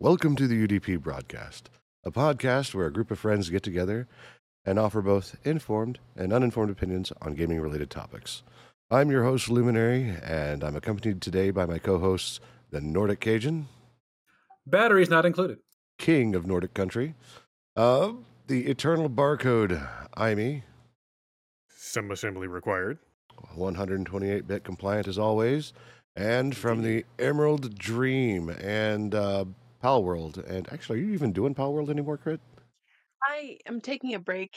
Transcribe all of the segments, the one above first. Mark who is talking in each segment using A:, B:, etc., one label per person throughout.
A: Welcome to the UDP broadcast, a podcast where a group of friends get together and offer both informed and uninformed opinions on gaming related topics. I'm your host, Luminary, and I'm accompanied today by my co hosts, the Nordic Cajun,
B: Batteries not included.
A: King of Nordic Country, uh, the Eternal Barcode, IMEI,
C: Some assembly required.
A: 128 bit compliant as always, and from the Emerald Dream and uh, Palworld. And actually, are you even doing Palworld anymore, Crit?
D: I am taking a break.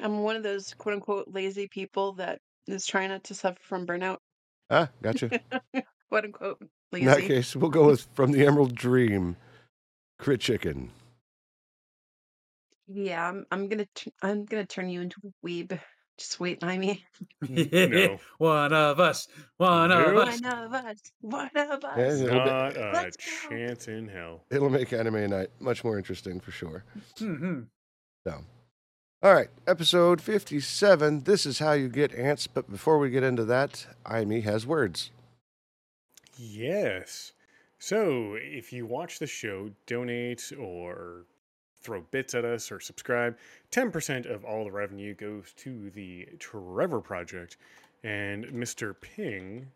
D: I'm one of those quote unquote lazy people that is trying not to suffer from burnout.
A: Ah, gotcha.
D: quote unquote lazy.
A: In that case, we'll go with from the Emerald Dream, Crit Chicken.
D: Yeah, I'm, I'm gonna t- I'm gonna turn you into a weeb. Just wait, Limey.
C: No.
B: one of us. One of us.
D: One of us. One of us.
A: It'll
C: Not a
D: Let's go.
C: chance in hell.
A: It'll make anime night much more interesting for sure.
B: hmm
A: All right, episode 57. This is how you get ants. But before we get into that, IMEI has words.
C: Yes. So if you watch the show, donate or throw bits at us or subscribe, 10% of all the revenue goes to the Trevor Project. And Mr. Ping,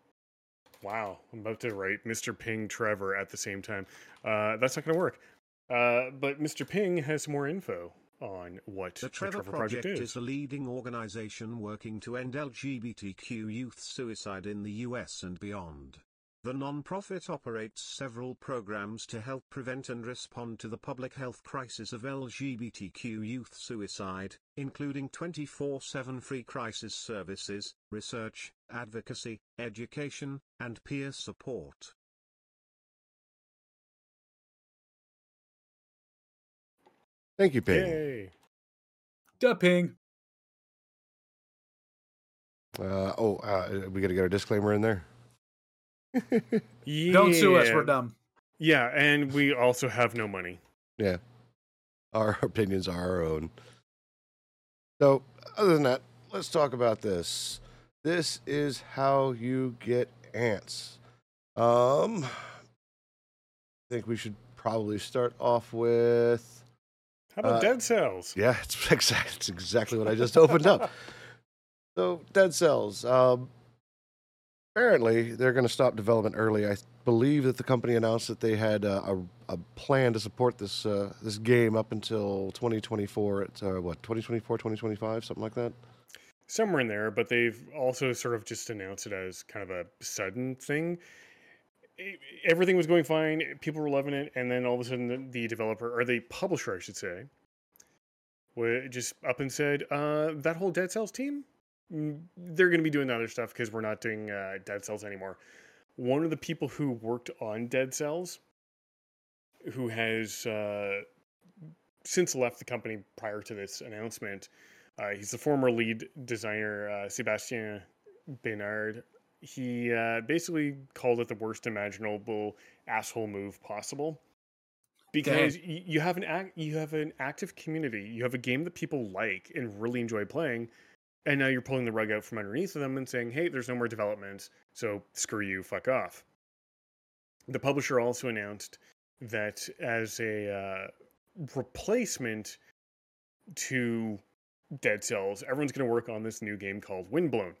C: wow, I'm about to write Mr. Ping Trevor at the same time. Uh, that's not going to work. Uh, but Mr. Ping has more info on what
E: The Trevor, Project, is a leading organization working to end LGBTQ youth suicide in the US and beyond. The non-profit operates several programs to help prevent and respond to the public health crisis of LGBTQ youth suicide, including 24-7 free crisis services, research, advocacy, education, and peer support.
A: Thank you, Ping.
C: Yay.
B: Dupping.
A: Uh, oh, uh, we got to get our disclaimer in there.
B: Don't sue us. We're dumb.
C: Yeah, and we also have no money.
A: Yeah. Our opinions are our own. So, other than that, let's talk about this. This is how you get ants. Um, I think we should probably start off with.
C: How about
A: Uh,
C: Dead Cells?
A: Yeah, it's, exact, it's exactly what I just opened up. So, Dead Cells. Um, apparently, they're going to stop development early. I believe that the company announced that they had uh, a, a plan to support this uh, this game up until 2024. It's uh, what 2024, 2025, something like that.
C: Somewhere in there, but they've also sort of just announced it as kind of a sudden thing. Everything was going fine, people were loving it, and then all of a sudden, the, the developer or the publisher, I should say, just up and said, uh, "That whole Dead Cells team, they're going to be doing other stuff because we're not doing uh, Dead Cells anymore." One of the people who worked on Dead Cells, who has uh, since left the company prior to this announcement, uh, he's the former lead designer, uh, Sebastien Bénard. He uh, basically called it the worst imaginable asshole move possible because you have an act, you have an active community, you have a game that people like and really enjoy playing, and now you're pulling the rug out from underneath of them and saying, "Hey, there's no more development, so screw you, fuck off." The publisher also announced that as a uh, replacement to Dead Cells, everyone's going to work on this new game called Windblown.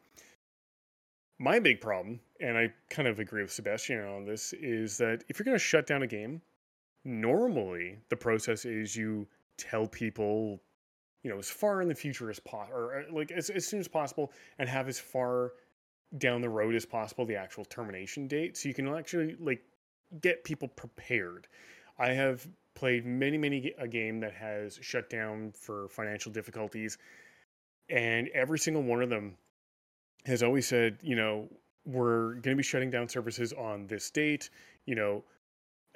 C: My big problem, and I kind of agree with Sebastien on this, is that if you're going to shut down a game, normally the process is you tell people, you know, as far in the future as possible, or uh, like as, as soon as possible, and have as far down the road as possible the actual termination date, so you can actually like get people prepared. I have played many, many a game that has shut down for financial difficulties, and every single one of them has always said, you know, we're going to be shutting down services on this date. You know,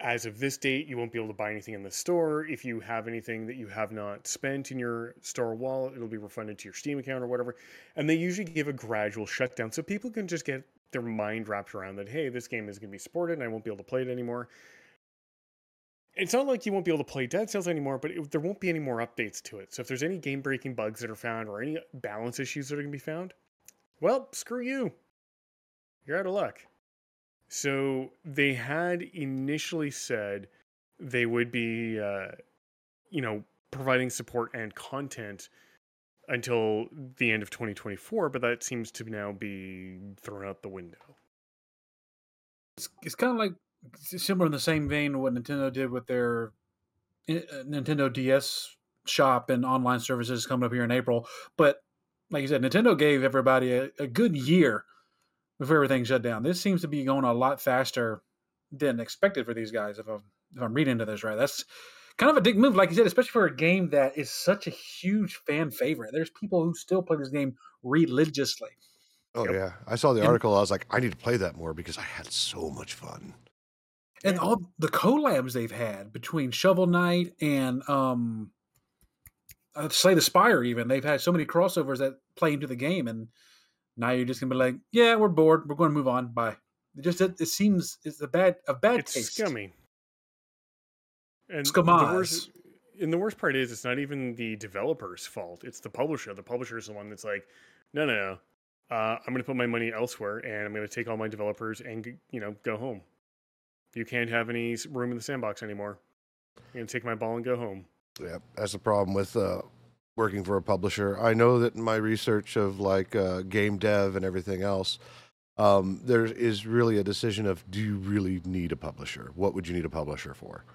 C: as of this date, you won't be able to buy anything in the store. If you have anything that you have not spent in your store wallet, it'll be refunded to your Steam account or whatever. And they usually give a gradual shutdown so people can just get their mind wrapped around that, hey, this game is going to be supported and I won't be able to play it anymore. It's not like you won't be able to play Dead Cells anymore, but it, there won't be any more updates to it. So if there's any game breaking bugs that are found or any balance issues that are going to be found, well, screw you. You're out of luck. So they had initially said they would be, uh, you know, providing support and content until the end of 2024, but that seems to now be thrown out the window.
B: It's, it's kind of like similar in the same vein what Nintendo did with their uh, Nintendo DS shop and online services coming up here in April. But like you said, Nintendo gave everybody a, a good year before everything shut down. This seems to be going a lot faster than expected for these guys. If I'm if I'm reading into this right, that's kind of a big move, like you said, especially for a game that is such a huge fan favorite. There's people who still play this game religiously.
A: Oh
C: Yep.
A: yeah, I saw the
B: And-
A: article. I was like, I need to play that more because I had so much fun.
B: and all the collabs they've had between Shovel Knight and um, uh, Slay the Spire. Even they've had so many crossovers that play into the game, and now you're just gonna be like, yeah, we're bored. We're going to move on. Bye. It just it, it seems it's a bad a bad
C: it's
B: taste.
C: scummy. And the
B: Scumaz.
C: worst, and the worst part is, it's not even the developer's fault. It's the publisher. The publisher is the one that's like, no, no, no. Uh, I'm going to put my money elsewhere, and I'm going to take all my developers and you know go home. You can't have any room in the sandbox anymore. I'm going to take my ball and go home.
A: Yeah, that's the problem with uh, working for a publisher. I know that in my research of like uh, game dev and everything else, um, there is really a decision of do you really need a publisher? What would you need a publisher for?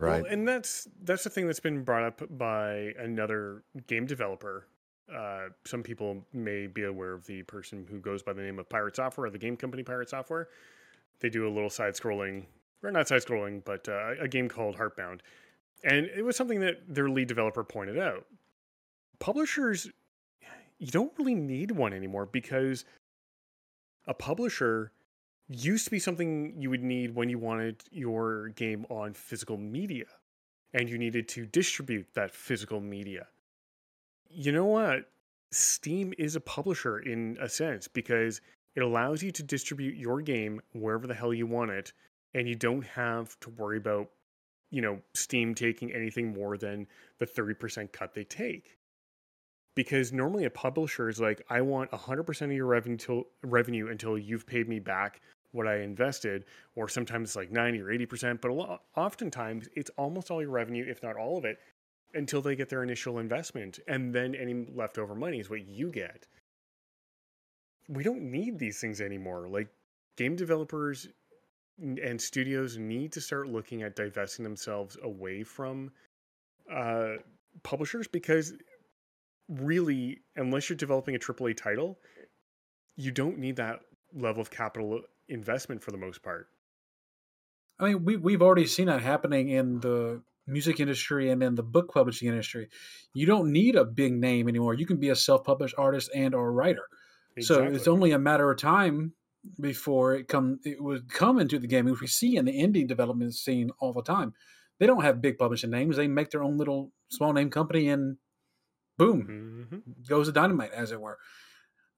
A: Right.
C: Well, and that's that's the thing that's been brought up by another game developer. Uh, some people may be aware of the person who goes by the name of Pirate Software, or the game company Pirate Software. They do a little side-scrolling, or not side-scrolling, but uh, a game called Heartbound, and it was something that their lead developer pointed out. Publishers, you don't really need one anymore because a publisher used to be something you would need when you wanted your game on physical media and you needed to distribute that physical media. You know what? Steam is a publisher in a sense because it allows you to distribute your game wherever the hell you want it and you don't have to worry about you know Steam taking anything more than the 30% cut they take. Because normally a publisher is like I want 100% of your revenue revenue until you've paid me back what I invested, or sometimes it's like 90 or 80%, but a lot, oftentimes it's almost all your revenue, if not all of it, until they get their initial investment. And then any leftover money is what you get. We don't need these things anymore. Like game developers and studios need to start looking at divesting themselves away from uh, publishers because really, unless you're developing a AAA title, you don't need that level of capital investment for the most part.
B: I mean, we we've already seen that happening in the music industry and in the book publishing industry. You don't need a big name anymore. You can be a self-published artist and or writer. So it's only a matter of time before it come it would come into the game. Which we see in the indie development scene all the time. They don't have big publishing names. They make their own little small name company, and boom,
C: Mhm.
B: goes the dynamite, as it were.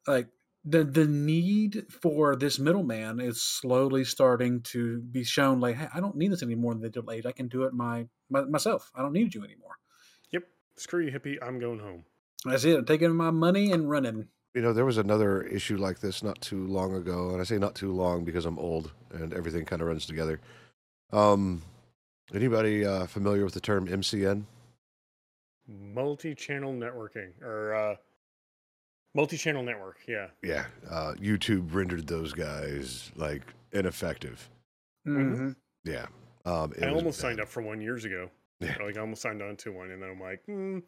B: Like the the need for this middleman is slowly starting to be shown. Like, hey, I don't need this anymore in the digital age. I can do it my, my myself. I don't need you anymore.
C: Yep. Screw you, hippie. I'm going home.
B: That's it. I'm taking my money and running.
A: You know, there was another issue like this not too long ago, and I say not too long because I'm old and everything kind of runs together. Um, anybody uh, familiar with the term MCN?
C: Multi-channel networking or uh, multi-channel network. Yeah.
A: Yeah, uh, YouTube rendered those guys like ineffective.
B: Mm-hmm.
A: Yeah, um,
C: I almost
A: bad.
C: signed up for one years ago.
A: Yeah.
C: Like I almost signed on to one, and then I'm like, mm,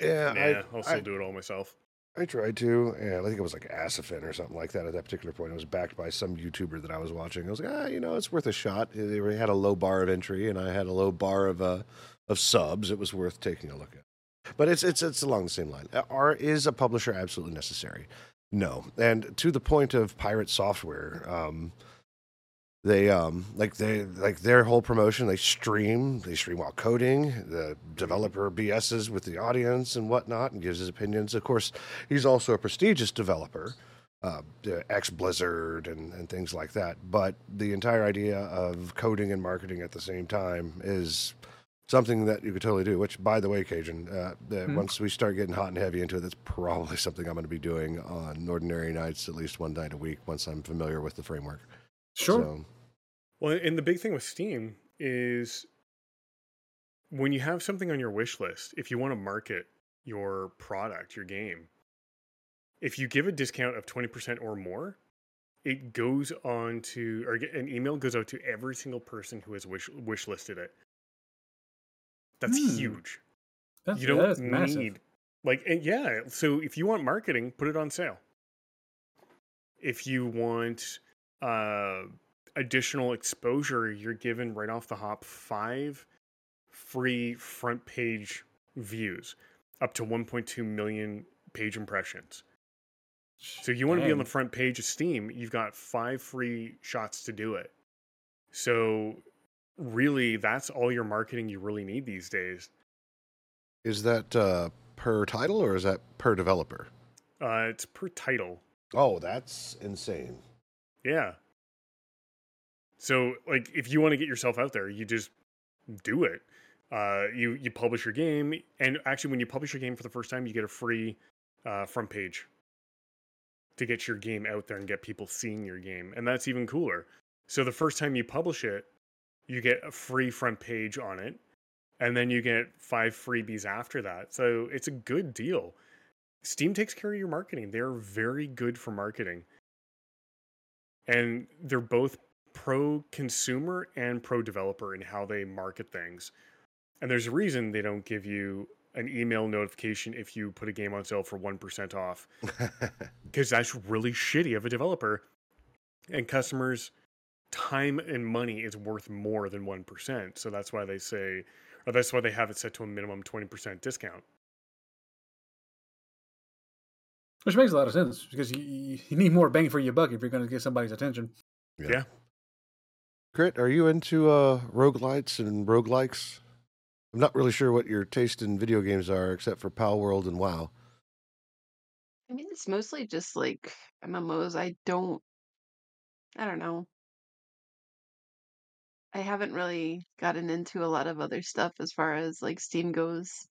A: Yeah,
C: nah,
A: I,
C: I'll still
A: I,
C: do it all myself.
A: I tried to, and I think it was like Asafin or something like that at that particular point. It was backed by some YouTuber that I was watching. I was like, ah, you know, it's worth a shot. They had a low bar of entry, and I had a low bar of uh, of subs. It was worth taking a look at. But it's it's it's along the same line. Uh, Are is a publisher absolutely necessary? No, and to the point of pirate software. Um, they um like they like their whole promotion they stream they stream while coding the developer bs's with the audience and whatnot and gives his opinions of course he's also a prestigious developer uh, ex blizzard and, and things like that but the entire idea of coding and marketing at the same time is something that you could totally do which by the way cajun uh, the,
B: Hmm.
A: once we start getting hot and heavy into it that's probably something i'm going to be doing on ordinary nights at least one night a week once i'm familiar with the framework
B: Sure.
A: so,
C: Well, and the big thing with Steam is when you have something on your wish list, if you want to market your product, your game, if you give a discount of 20% or more, it goes on to, or an email goes out to every single person who has wish, wish listed it. That's
B: Hmm.
C: huge.
B: That's,
C: you don't
B: is massive.
C: need, like, and yeah. So if you want marketing, put it on sale. If you want uh, additional exposure, you're given right off the hop five free front page views, up to 1.2 million page impressions. So you want to be on the front page of Steam, you've got five free shots to do it. So really that's all your marketing you really need these days.
A: Is that uh, per title or is that per developer?
C: Uh it's per title.
A: Oh, that's insane.
C: Yeah. So like if you want to get yourself out there, you just do it. Uh you you publish your game and actually when you publish your game for the first time, you get a free uh front page to get your game out there and get people seeing your game. And that's even cooler. So the first time you publish it, you get a free front page on it and then you get five freebies after that. So it's a good deal. Steam takes care of your marketing. They're very good for marketing. And they're both pro consumer and pro developer in how they market things. And there's a reason they don't give you an email notification if you put a game on sale for 1% off because that's really shitty of a developer. And customers' time and money is worth more than 1%. So that's why they say, or that's why they have it set to a minimum 20% discount.
B: Which makes a lot of sense because you, you you need more bang for your buck if you're going to get somebody's attention.
C: Yeah.
A: Crit, are you into uh, roguelites and roguelikes? I'm not really sure what your taste in video games are, except for Palworld and WoW.
D: I mean, it's mostly just like MMOs. I don't, I don't know. I haven't really gotten into a lot of other stuff as far as like Steam goes.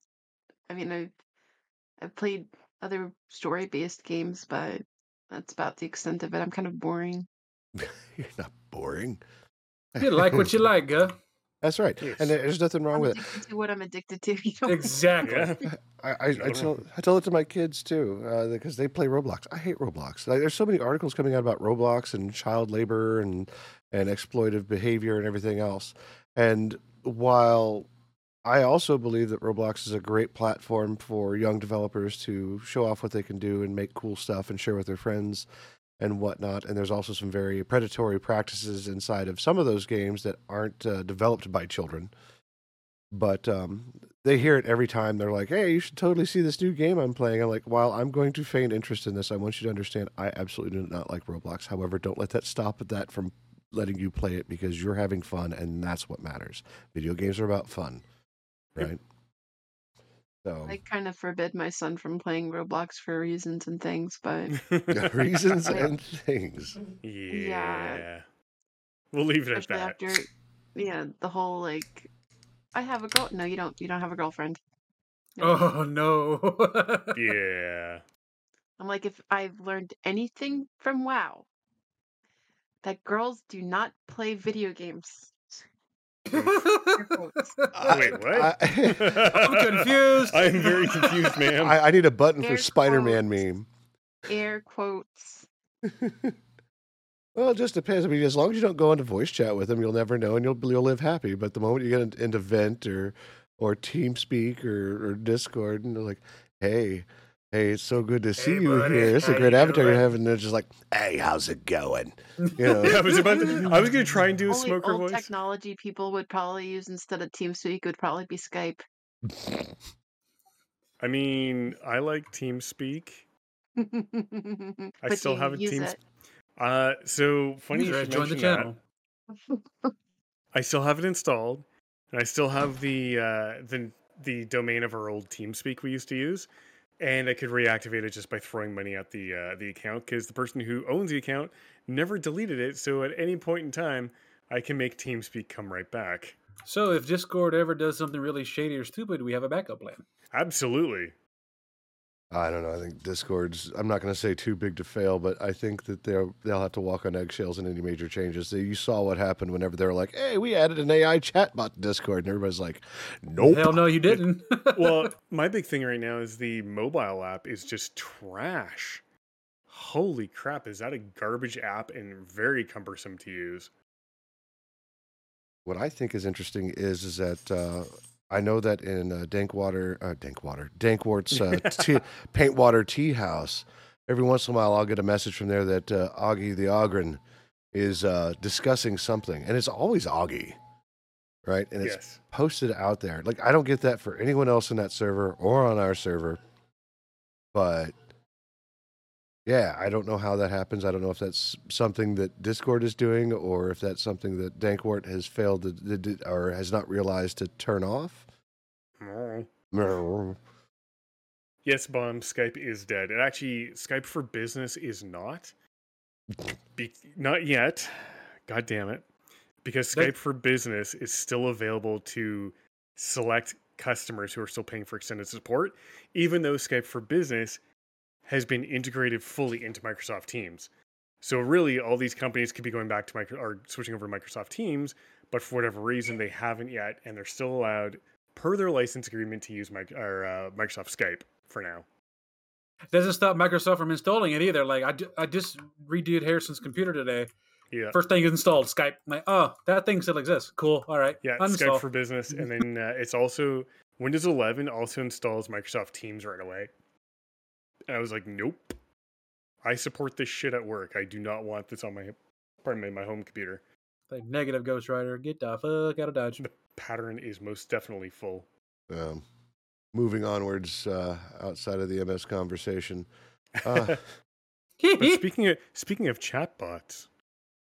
D: I mean, I've I've played other story-based games, but that's about the extent of it. I'm kind of boring.
A: You're not boring.
B: You like what you like, huh?
A: That's right.
C: Yes.
A: And there's nothing wrong
D: I'm
A: with it.
D: to what I'm addicted to. You know?
B: Exactly.
C: Yeah.
A: I, I, I, tell, I tell it to my kids too uh, because they play Roblox. I hate Roblox. Like, there's so many articles coming out about Roblox and child labor and and exploitive behavior and everything else. And while I also believe that Roblox is a great platform for young developers to show off what they can do and make cool stuff and share with their friends and whatnot. And there's also some very predatory practices inside of some of those games that aren't uh, developed by children. But um, they hear it every time. They're like, "Hey, you should totally see this new game I'm playing." I'm like, "While I'm going to feign interest in this, I want you to understand I absolutely do not like Roblox. However, don't let that stop that from letting you play it because you're having fun, and that's what matters. Video games are about fun, right?" So
D: I kind of forbid my son from playing Roblox for reasons and things, but
A: reasons and things.
C: yeah. yeah. We'll leave it at that.
D: after, yeah, the whole like, I have a girl. No, you don't. You don't have a girlfriend. No.
B: Oh no.
C: Yeah.
D: I'm like, if I've learned anything from WoW, that girls do not play video games. Quotes.
C: Wait, what?
A: I,
B: I'm confused.
C: I am very confused, ma'am.
A: I, I need a button for Spider-Man meme.
D: Air quotes.
A: Well, it just depends. I mean, as long as you don't go into voice chat with them, you'll never know, and you'll you'll live happy. But the moment you get into Vent or or TeamSpeak or, or Discord, and they're like, "Hey, hey, it's so good to see
B: Hey,
A: you
B: buddy,
A: here. It's a great
B: you
A: avatar you
B: doing?"
A: have," and they're just like, "Hey, how's it going?" You know,
C: I was about to, I was going to try and do a
D: Only
C: smoker
D: old
C: voice.
D: technology people would probably use instead of TeamSpeak would probably be Skype.
C: I mean, I like TeamSpeak. I
D: But
C: still have
D: you
C: a
D: use
C: Teams.
D: it?
C: Uh, so funny you
B: User
C: should
B: join the
C: mention that.
B: channel.
C: I still have it installed, and I still have the uh, the the domain of our old TeamSpeak we used to use, and I could reactivate it just by throwing money at the uh, the account because the person who owns the account never deleted it. So at any point in time, I can make TeamSpeak come right back.
B: So if Discord ever does something really shady or stupid, we have a backup plan.
C: Absolutely.
A: I don't know. I think Discord's. I'm not going to say too big to fail, but I think that they'll they'll have to walk on eggshells in any major changes. So you saw what happened whenever they were like, "Hey, we added an AI chatbot to Discord," and everybody's like, "Nope."
B: Hell no, you didn't.
C: well, my big thing right now is the mobile app is just trash. Holy crap, is that a garbage app and very cumbersome to use?
A: What I think is interesting is is that uh, I know that in uh, Dankwater, uh, Dankwater, Dankwart's uh, tea, Paintwater Tea House, every once in a while I'll get a message from there that uh, Augie the Ogren is uh, discussing something, and it's always Augie, right? And it's
C: yes.
A: posted out there. Like I don't get that for anyone else in that server or on our server, but yeah, I don't know how that happens. I don't know if that's something that Discord is doing or if that's something that Dankwart has failed to, to or has not realized to turn off.
C: Yes, bomb. Skype is dead. It actually, Skype for Business is not. Be- not yet. God damn it. Because
B: That-
C: Skype for Business is still available to select customers who are still paying for extended support, even though Skype for Business has been integrated fully into Microsoft Teams. So really, all these companies could be going back to micro or switching over to Microsoft Teams, but for whatever reason, they haven't yet, and they're still allowed per their license agreement to use mic- or, uh, Microsoft Skype for now.
B: Doesn't stop Microsoft from installing it either. Like I, I just redid Harrison's computer today.
C: Yeah,
B: First thing installed, Skype. I'm like, oh, that thing still exists. Cool. All right.
C: yeah,
B: Uninstall.
C: Skype for Business, and then uh, it's also Windows 11 also installs Microsoft Teams right away. And I was like, nope, I support this shit at work. I do not want this on my, pardon me, my home computer.
B: Like negative Ghost Rider. Get the fuck out of Dodge.
C: The pattern is most definitely full.
A: Um, moving onwards uh, outside of the MS conversation. Uh,
C: But speaking of speaking of chatbots,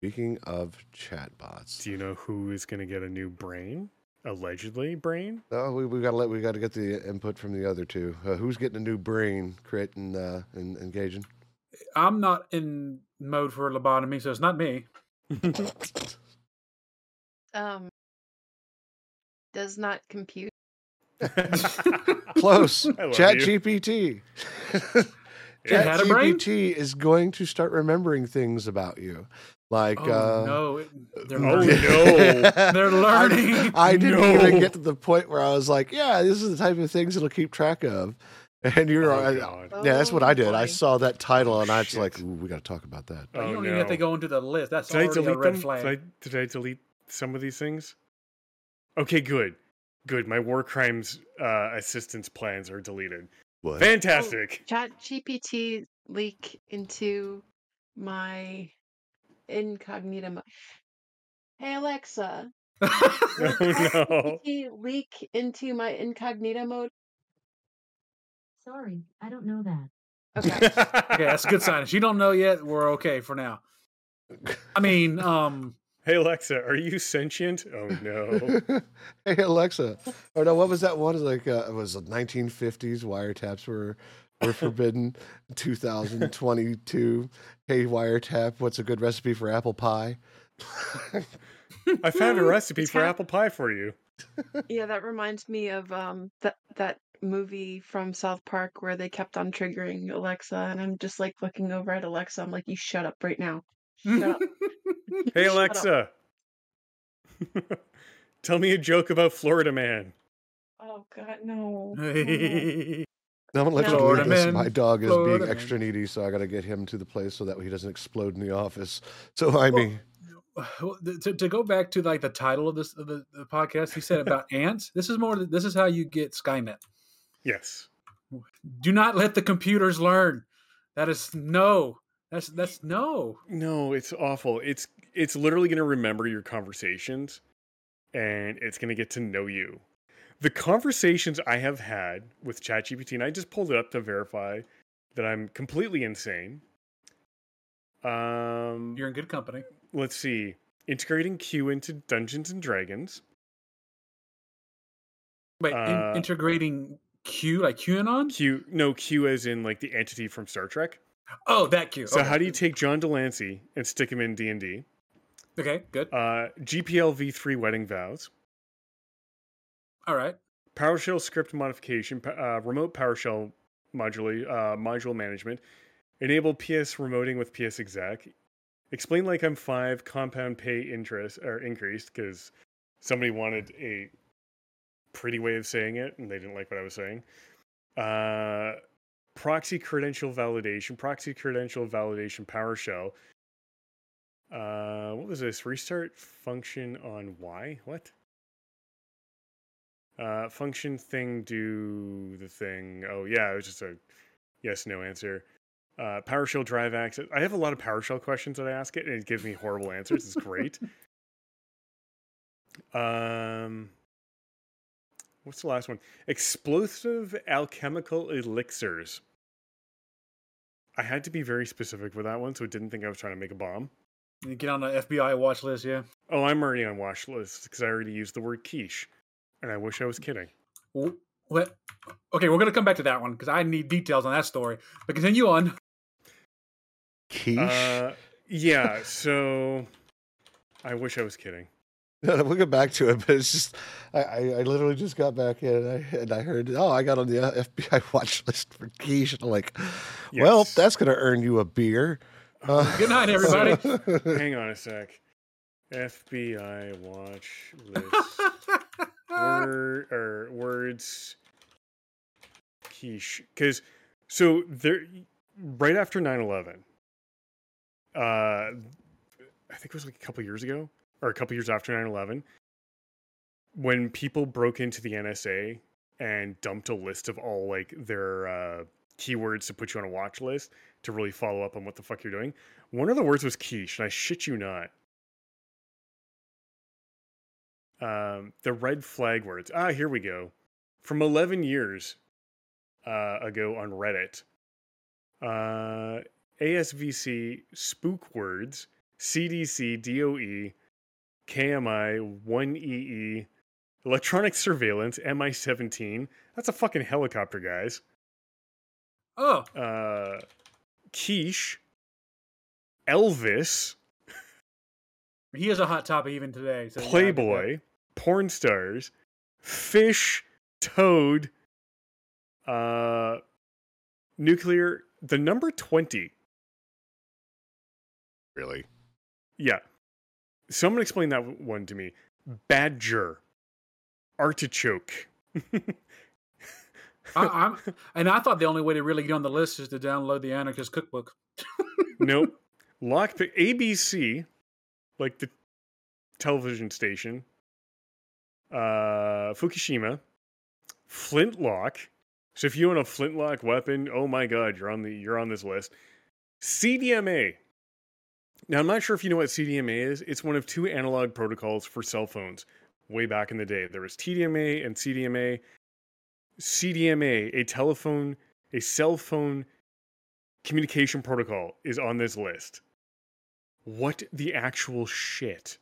A: speaking of chatbots,
C: do you know who is going to get a new brain? Allegedly, brain.
A: oh, we, we got to let we got to get the input from the other two. Uh, who's getting a new brain, crit and uh, and engaging?
B: I'm not in mode for lobotomy, so it's not me.
D: Um, does not compute.
A: Close. Chat
C: you.
A: GPT.
B: It had brain?
A: GPT is going to start remembering things about you, like.
B: Oh
A: uh,
B: no, it- they're
C: Oh,
B: learning.
C: no.
B: They're learning.
A: I, I didn't even get to the point where I was like, "Yeah, this is the type of things it'll keep track of." And you're,
C: Oh,
A: yeah, that's what I
D: Oh,
A: did. I saw that title and I was
C: Shit.
A: like, Ooh, "We got to talk about that."
B: you
C: Oh,
B: don't even have to go into the list. That's
C: Did I
B: already a
C: delete
B: red
C: them?
B: flag.
C: Did I, did I delete some of these things? Okay, good. Good. My war crimes uh, assistance plans are deleted.
A: What?
C: Fantastic.
D: Chat GPT leak into my incognito mode. Hey Alexa, will
C: Oh, no.
D: Leak into my incognito mode?
F: Sorry, I don't know that.
D: Okay.
B: okay, that's a good sign. If you don't know yet, we're okay for now. I mean, um,
C: Hey Alexa, are you sentient? Oh no.
A: hey Alexa, or no, what was that one? It was like uh, it was 1950s wiretaps were were forbidden. 2022, hey wiretap, what's a good recipe for apple pie?
C: I found a recipe for
D: kinda-
C: apple pie for you.
D: yeah, that reminds me of um that that movie from South Park where they kept on triggering Alexa, and I'm just like looking over at Alexa. I'm like, you shut up right now. Shut up.
C: Hey
D: Shut up.
C: Alexa. Tell me a joke about Florida man.
D: Oh God, no. no, no.
B: hey,
A: I'm gonna let you
B: Florida
A: believe this.
B: man,
A: My dog is
B: Florida
A: being
B: man.
A: extra needy, so I got to get him to the place so that he doesn't explode in the office. So I mean,
B: well, to, to go back to like the title of this of the, the podcast, he said about ants. This is more. This is how you get Skynet.
C: Yes.
B: Do not let the computers learn. That is no. That's that's no.
C: No, it's awful. It's it's literally going to remember your conversations and it's going to get to know you. The conversations I have had with ChatGPT, and I just pulled it up to verify that I'm completely insane. Um,
B: You're in good company.
C: let's see. Integrating Q into Dungeons and Dragons.
B: Wait, in-
C: Uh,
B: integrating Q like QAnon?
C: Q, no Q as in like the entity from Star Trek.
B: Oh, that Q.
C: So
B: okay.
C: how do you take John de Lancie and stick him in D and D?
B: Okay, good.
C: Uh, GPL v3 wedding vows.
B: All right.
C: PowerShell script modification, uh, remote PowerShell module uh, module management, enable PS remoting with PsExec, explain like I'm five compound pay interest or increased because somebody wanted a pretty way of saying it and they didn't like what I was saying. Uh, proxy credential validation, proxy credential validation PowerShell. Uh, what was this? Restart function on Y? What? Uh, function thing do the thing. Oh yeah, it was just a yes no answer. Uh, PowerShell drive access. I have a lot of PowerShell questions that I ask it, and it gives me horrible answers. It's great. um, what's the last one? Explosive alchemical elixirs. I had to be very specific with that one, so it didn't think I was trying to make a bomb.
B: You get on the FBI watch list, yeah.
C: Oh, I'm already on watch list because I already used the word quiche, and I wish I was kidding.
B: Wh- What? Okay, we're gonna come back to that one because I need details on that story. But continue on.
A: Quiche.
C: Uh, yeah, so I wish I was kidding.
A: No, no, we'll get back to it, but it's just I, I, I literally just got back in and I, and I heard, oh, I got on the uh, FBI watch list for quiche. And I'm like, well, that's going to earn you a beer. Uh,
B: Good night, everybody.
C: Hang on a sec. FBI watch list. Word or words. Quiche because so there right after 9-11 uh i think it was like a couple years ago or a couple years after 9-11 when people broke into the nsa and dumped a list of all like their uh keywords to put you on a watch list to really follow up on what the fuck you're doing one of the words was quiche and i shit you not um, the red flag words. Ah, here we go. From 11 years uh, ago on Reddit, uh, ASVC spook words, CDC, DOE, KMI, 1EE, E electronic surveillance, MI17. That's a fucking helicopter, guys.
B: oh,
C: Uh, quiche, Elvis,
B: he is a hot topic even today. So yeah, I get that.
C: Playboy, porn stars, fish, toad, uh, nuclear. The number twenty.
A: really?
C: Yeah. Someone explain that one to me. Badger, artichoke.
B: I, I'm, and I thought the only way to really get on the list is to download the Anarchist Cookbook.
C: nope. Lockpick. ABC, like the television station. Uh, Fukushima. Flintlock. So if you own a flintlock weapon, oh my god, you're on the you're on this list. CDMA. Now I'm not sure if you know what CDMA is. It's one of two analog protocols for cell phones. Way back in the day, there was TDMA and CDMA. CDMA, a telephone, a cell phone communication protocol, is on this list. What the actual shit?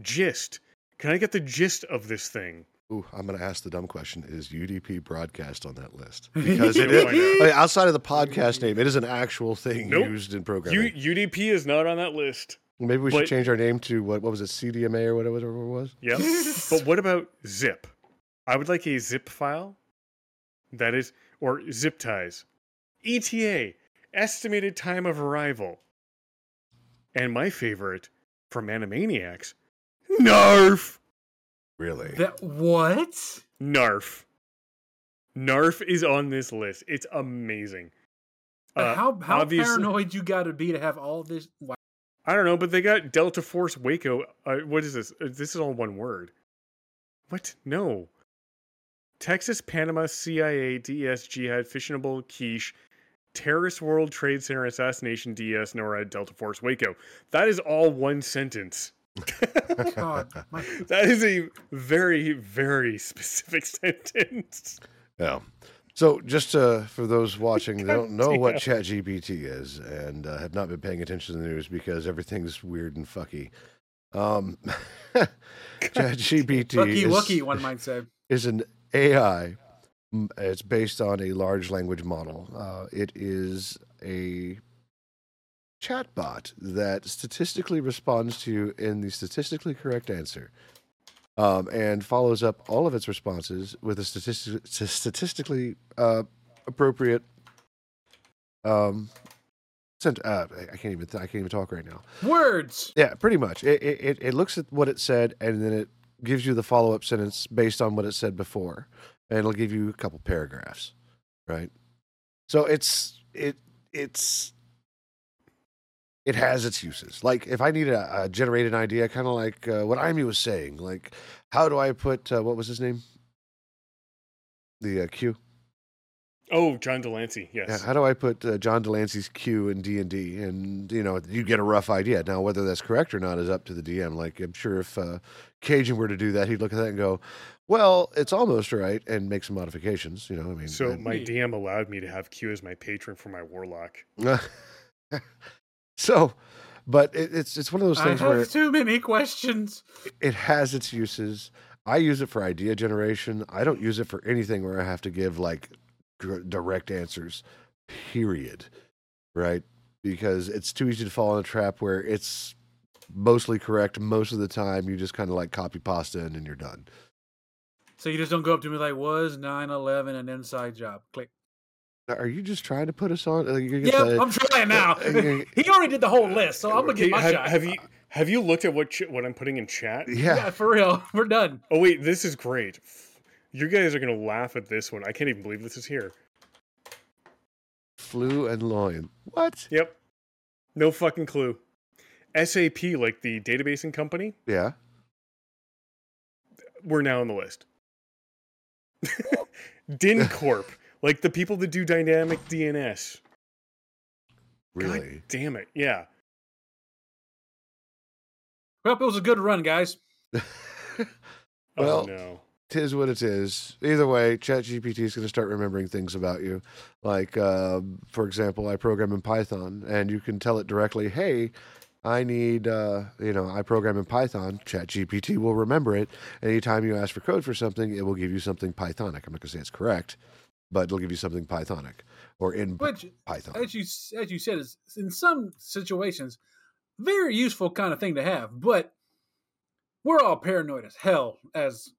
C: Gist. Can I get the gist of this thing?
A: Ooh, I'm going to ask the dumb question: Is UDP broadcast on that list? Because it
C: You'll
A: is
C: find out.
A: like, outside of the podcast name. It is an actual thing
C: Nope.
A: used in
C: U-
A: programming.
C: UDP is not on that list.
A: Maybe we should change our name to what? What was it? CDMA or whatever it was.
C: Yep. but what about zip? I would like a zip file that is, or zip ties. ETA, estimated time of arrival. And my favorite from Animaniacs, NARF.
A: Really?
B: That what?
C: NARF. NARF is on this list. It's amazing. Uh,
B: how how
C: obviously-
B: paranoid you got to be to have all this? Wow.
C: I don't know, but they got Delta Force Waco. Uh, what is this? Uh, This is all one word. What? No. Texas, Panama, CIA, DS, Jihad, Fissionable, Quiche, Terrorist World Trade Center Assassination, DS, NORAD, Delta Force Waco. That is all one sentence.
B: God, my,
C: That is a very, very specific sentence.
A: Yeah. So, just uh, for those watching that don't know what
C: damn.
A: ChatGPT is and uh, have not been paying attention to the news because everything's weird and fucky, um, ChatGPT
B: Lucky
A: is,
B: Wookie, one might say.
A: is an AI. It's based on a large language model. Uh, it is a chatbot that statistically responds to you in the statistically correct answer um, and follows up all of its responses with a statistic, statistically uh, appropriate. Um, sent. Uh, I can't even. I can't even talk right now.
B: Words.
A: Yeah, pretty much. It it it- it looks at what it said and then it gives you the follow up sentence based on what it said before, and it'll give you a couple paragraphs, right? So it's it it's it has its uses. Like if I need a, a generate an idea, kind of like uh, what Amy was saying. Like, how do I put uh, what was his name? The uh, Q.
C: Oh, John de Lancie.
A: Yeah,
C: Yes.
A: how do I put uh, John de Lancie's Q in D and D, and you know you get a rough idea. Now whether that's correct or not is up to the DM. Like I'm sure if uh, Cajun were to do that, he'd look at that and go, "Well, it's almost right," and make some modifications. You know, I mean,
C: so
A: and-
C: my DM allowed me to have Q as my patron for my warlock.
A: so, but it, it's it's one of those
B: I
A: things where
B: too many questions.
A: it has its uses. I use it for idea generation. I don't use it for anything where I have to give like gr- direct answers. Period. Right? Because it's too easy to fall in a trap where it's mostly correct most of the time. You just kind of like copy pasta and then you're done.
B: So you just don't go up to me like, was 9-11 an inside job? Click.
A: Are you just trying to put us on? like,
B: Yeah,
A: say-
B: I'm trying now. He already did the whole list, so I'm gonna get
C: Okay,
B: my
C: have,
B: shot.
C: have you have you looked at what ch- what I'm putting in chat?
A: yeah.
B: Yeah, for real. We're done.
C: Oh wait, this is great. You guys are gonna laugh at this one. I can't even believe this is here.
A: Flu and lion. What?
C: Yep. No fucking clue. SAP, like the databasing company,
A: Yeah.
C: we're now on the list. DynCorp, like the people that do dynamic DNS.
A: Really?
C: God damn it. Yeah.
B: Well, it was a good run, guys.
A: Oh, well,
C: oh no.
A: Tis what it is. Either way, ChatGPT is going to start remembering things about you. Like, uh, for example, I program in Python, and you can tell it directly, "Hey, I need, uh, you know, I program in Python." ChatGPT will remember it. Anytime you ask for code for something, it will give you something Pythonic. I'm not going to say it's correct, but it'll give you something Pythonic or in
B: Which,
A: Python.
B: as you as you said, is in some situations very useful kind of thing to have. But we're all paranoid as hell as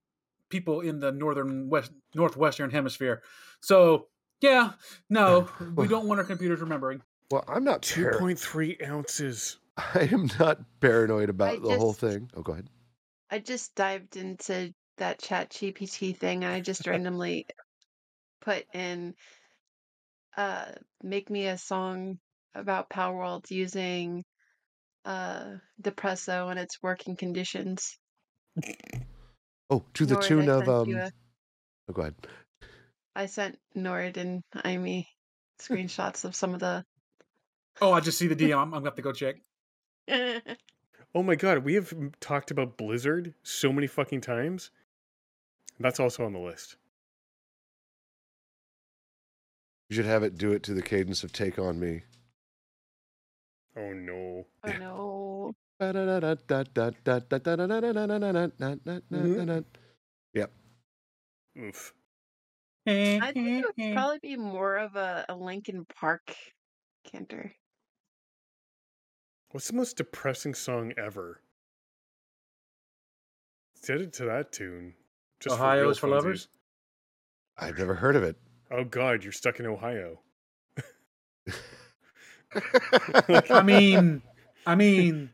B: people in the northern west northwestern hemisphere. So yeah, no, we don't want our computers remembering.
A: Well, I'm not.
C: Two
A: Par-
C: point three ounces.
A: I am not paranoid about
D: I
A: the whole
D: just-
A: thing. Oh, go ahead.
D: I just dived into that chat GPT thing and I just randomly put in uh make me a song about Palworld using uh Depresso and its working conditions.
A: Oh, to the
D: Nord, I
A: tune of
D: sent
A: um.
D: a-
A: Oh, go ahead.
D: I sent Nord and Amy screenshots of some of the
B: Oh, I just see the DM. I'm, I'm gonna have to go check.
C: Oh my god, we have talked about Blizzard so many fucking times. That's also on the list.
A: You should have it do it to the cadence of "Take on Me."
C: Oh no.
D: Oh no. Mm-hmm.
C: Oof.
D: I think it would probably be more of a, a Linkin Park canter.
C: What's the most depressing song ever? Set it to that tune.
B: Ohio
C: real
B: is for
C: funsies.
B: lovers?
A: I've never heard of it.
C: Oh god, you're stuck in Ohio.
B: I mean, I mean,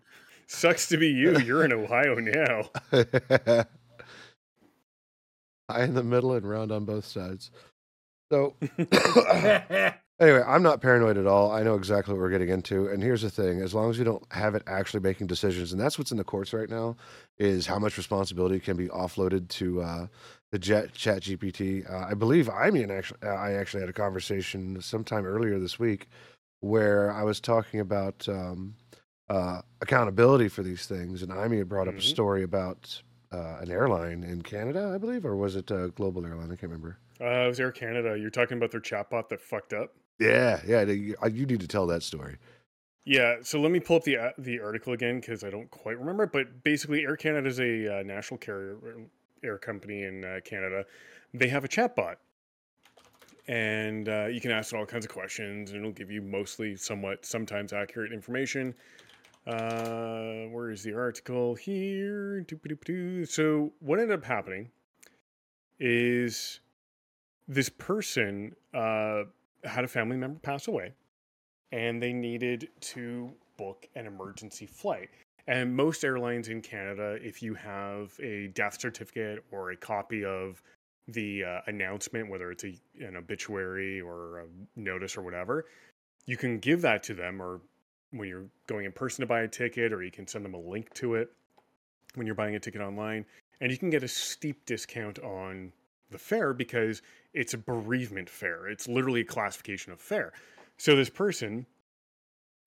C: Sucks to be you. You're in Ohio now.
A: High in the middle and round on both sides. So, anyway, I'm not paranoid at all. I know exactly what we're getting into. And here's the thing: as long as you don't have it actually making decisions, and that's what's in the courts right now, is how much responsibility can be offloaded to uh, the Jet Chat GPT. Uh, I believe I mean actually, I actually had a conversation sometime earlier this week where I was talking about um, uh, accountability for these things, and Amy had brought up a
C: Mhm.
A: story about uh, an airline in Canada, I believe, or was it a global airline? I can't remember.
C: Uh, it was Air Canada. You're talking about their chatbot that fucked up.
A: Yeah, yeah. You, you need to tell that story.
C: Yeah, so let me pull up the uh, the article again because I don't quite remember. But basically, Air Canada is a uh, national carrier air company in uh, Canada. They have a chatbot, and uh, you can ask it all kinds of questions, and it'll give you mostly somewhat, sometimes accurate information. Uh, where is the article here? So what ended up happening is this person uh, had a family member pass away, and they needed to book an emergency flight. And most airlines in Canada, if you have a death certificate or a copy of the uh, announcement, whether it's a, an obituary or a notice or whatever, you can give that to them, or when you're going in person to buy a ticket, or you can send them a link to it when you're buying a ticket online, and you can get a steep discount on the fare because it's a bereavement fare. It's literally a classification of fare. So this person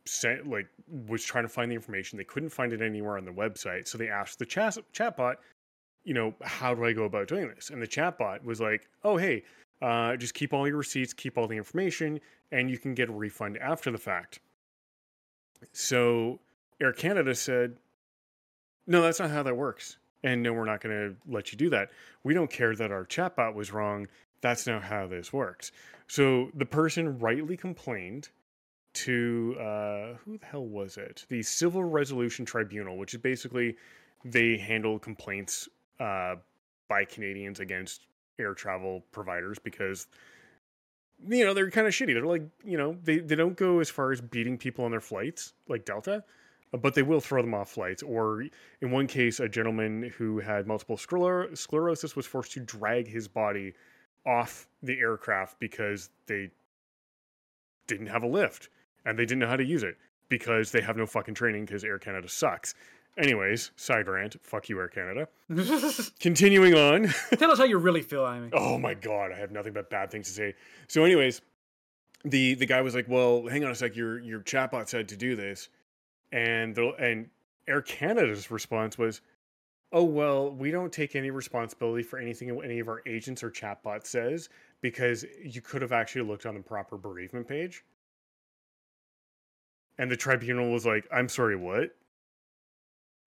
C: sent like was trying to find the information. They couldn't find it anywhere on the website, so they asked the chat chatbot, you know, how do I go about doing this? And the chatbot was like, oh hey, uh, just keep all your receipts, keep all the information, and you can get a refund after the fact. So Air Canada said, no, that's not how that works. And no, we're not going to let you do that. We don't care that our chatbot was wrong. That's not how this works. So the person rightly complained to uh, who the hell was it? The Civil Resolution Tribunal, which is basically they handle complaints uh, by Canadians against air travel providers because you know they're kind of shitty. They're like you know they they don't go as far as beating people on their flights like Delta, uh, but they will throw them off flights. Or in one case, a gentleman who had multiple scler- sclerosis was forced to drag his body off the aircraft because they didn't have a lift and they didn't know how to use it because they have no fucking training because Air Canada sucks. Anyways, side rant. Fuck you, Air Canada. Continuing on.
B: Tell us how you really feel, Amy.
C: Oh my god, I have nothing but bad things to say. So, anyways, the the guy was like, "Well, hang on a sec. Your your chatbot said to do this," and the and Air Canada's response was, "Oh well, we don't take any responsibility for anything any of our agents or chatbot says because you could have actually looked on the proper bereavement page." And the tribunal was like, "I'm sorry, what?"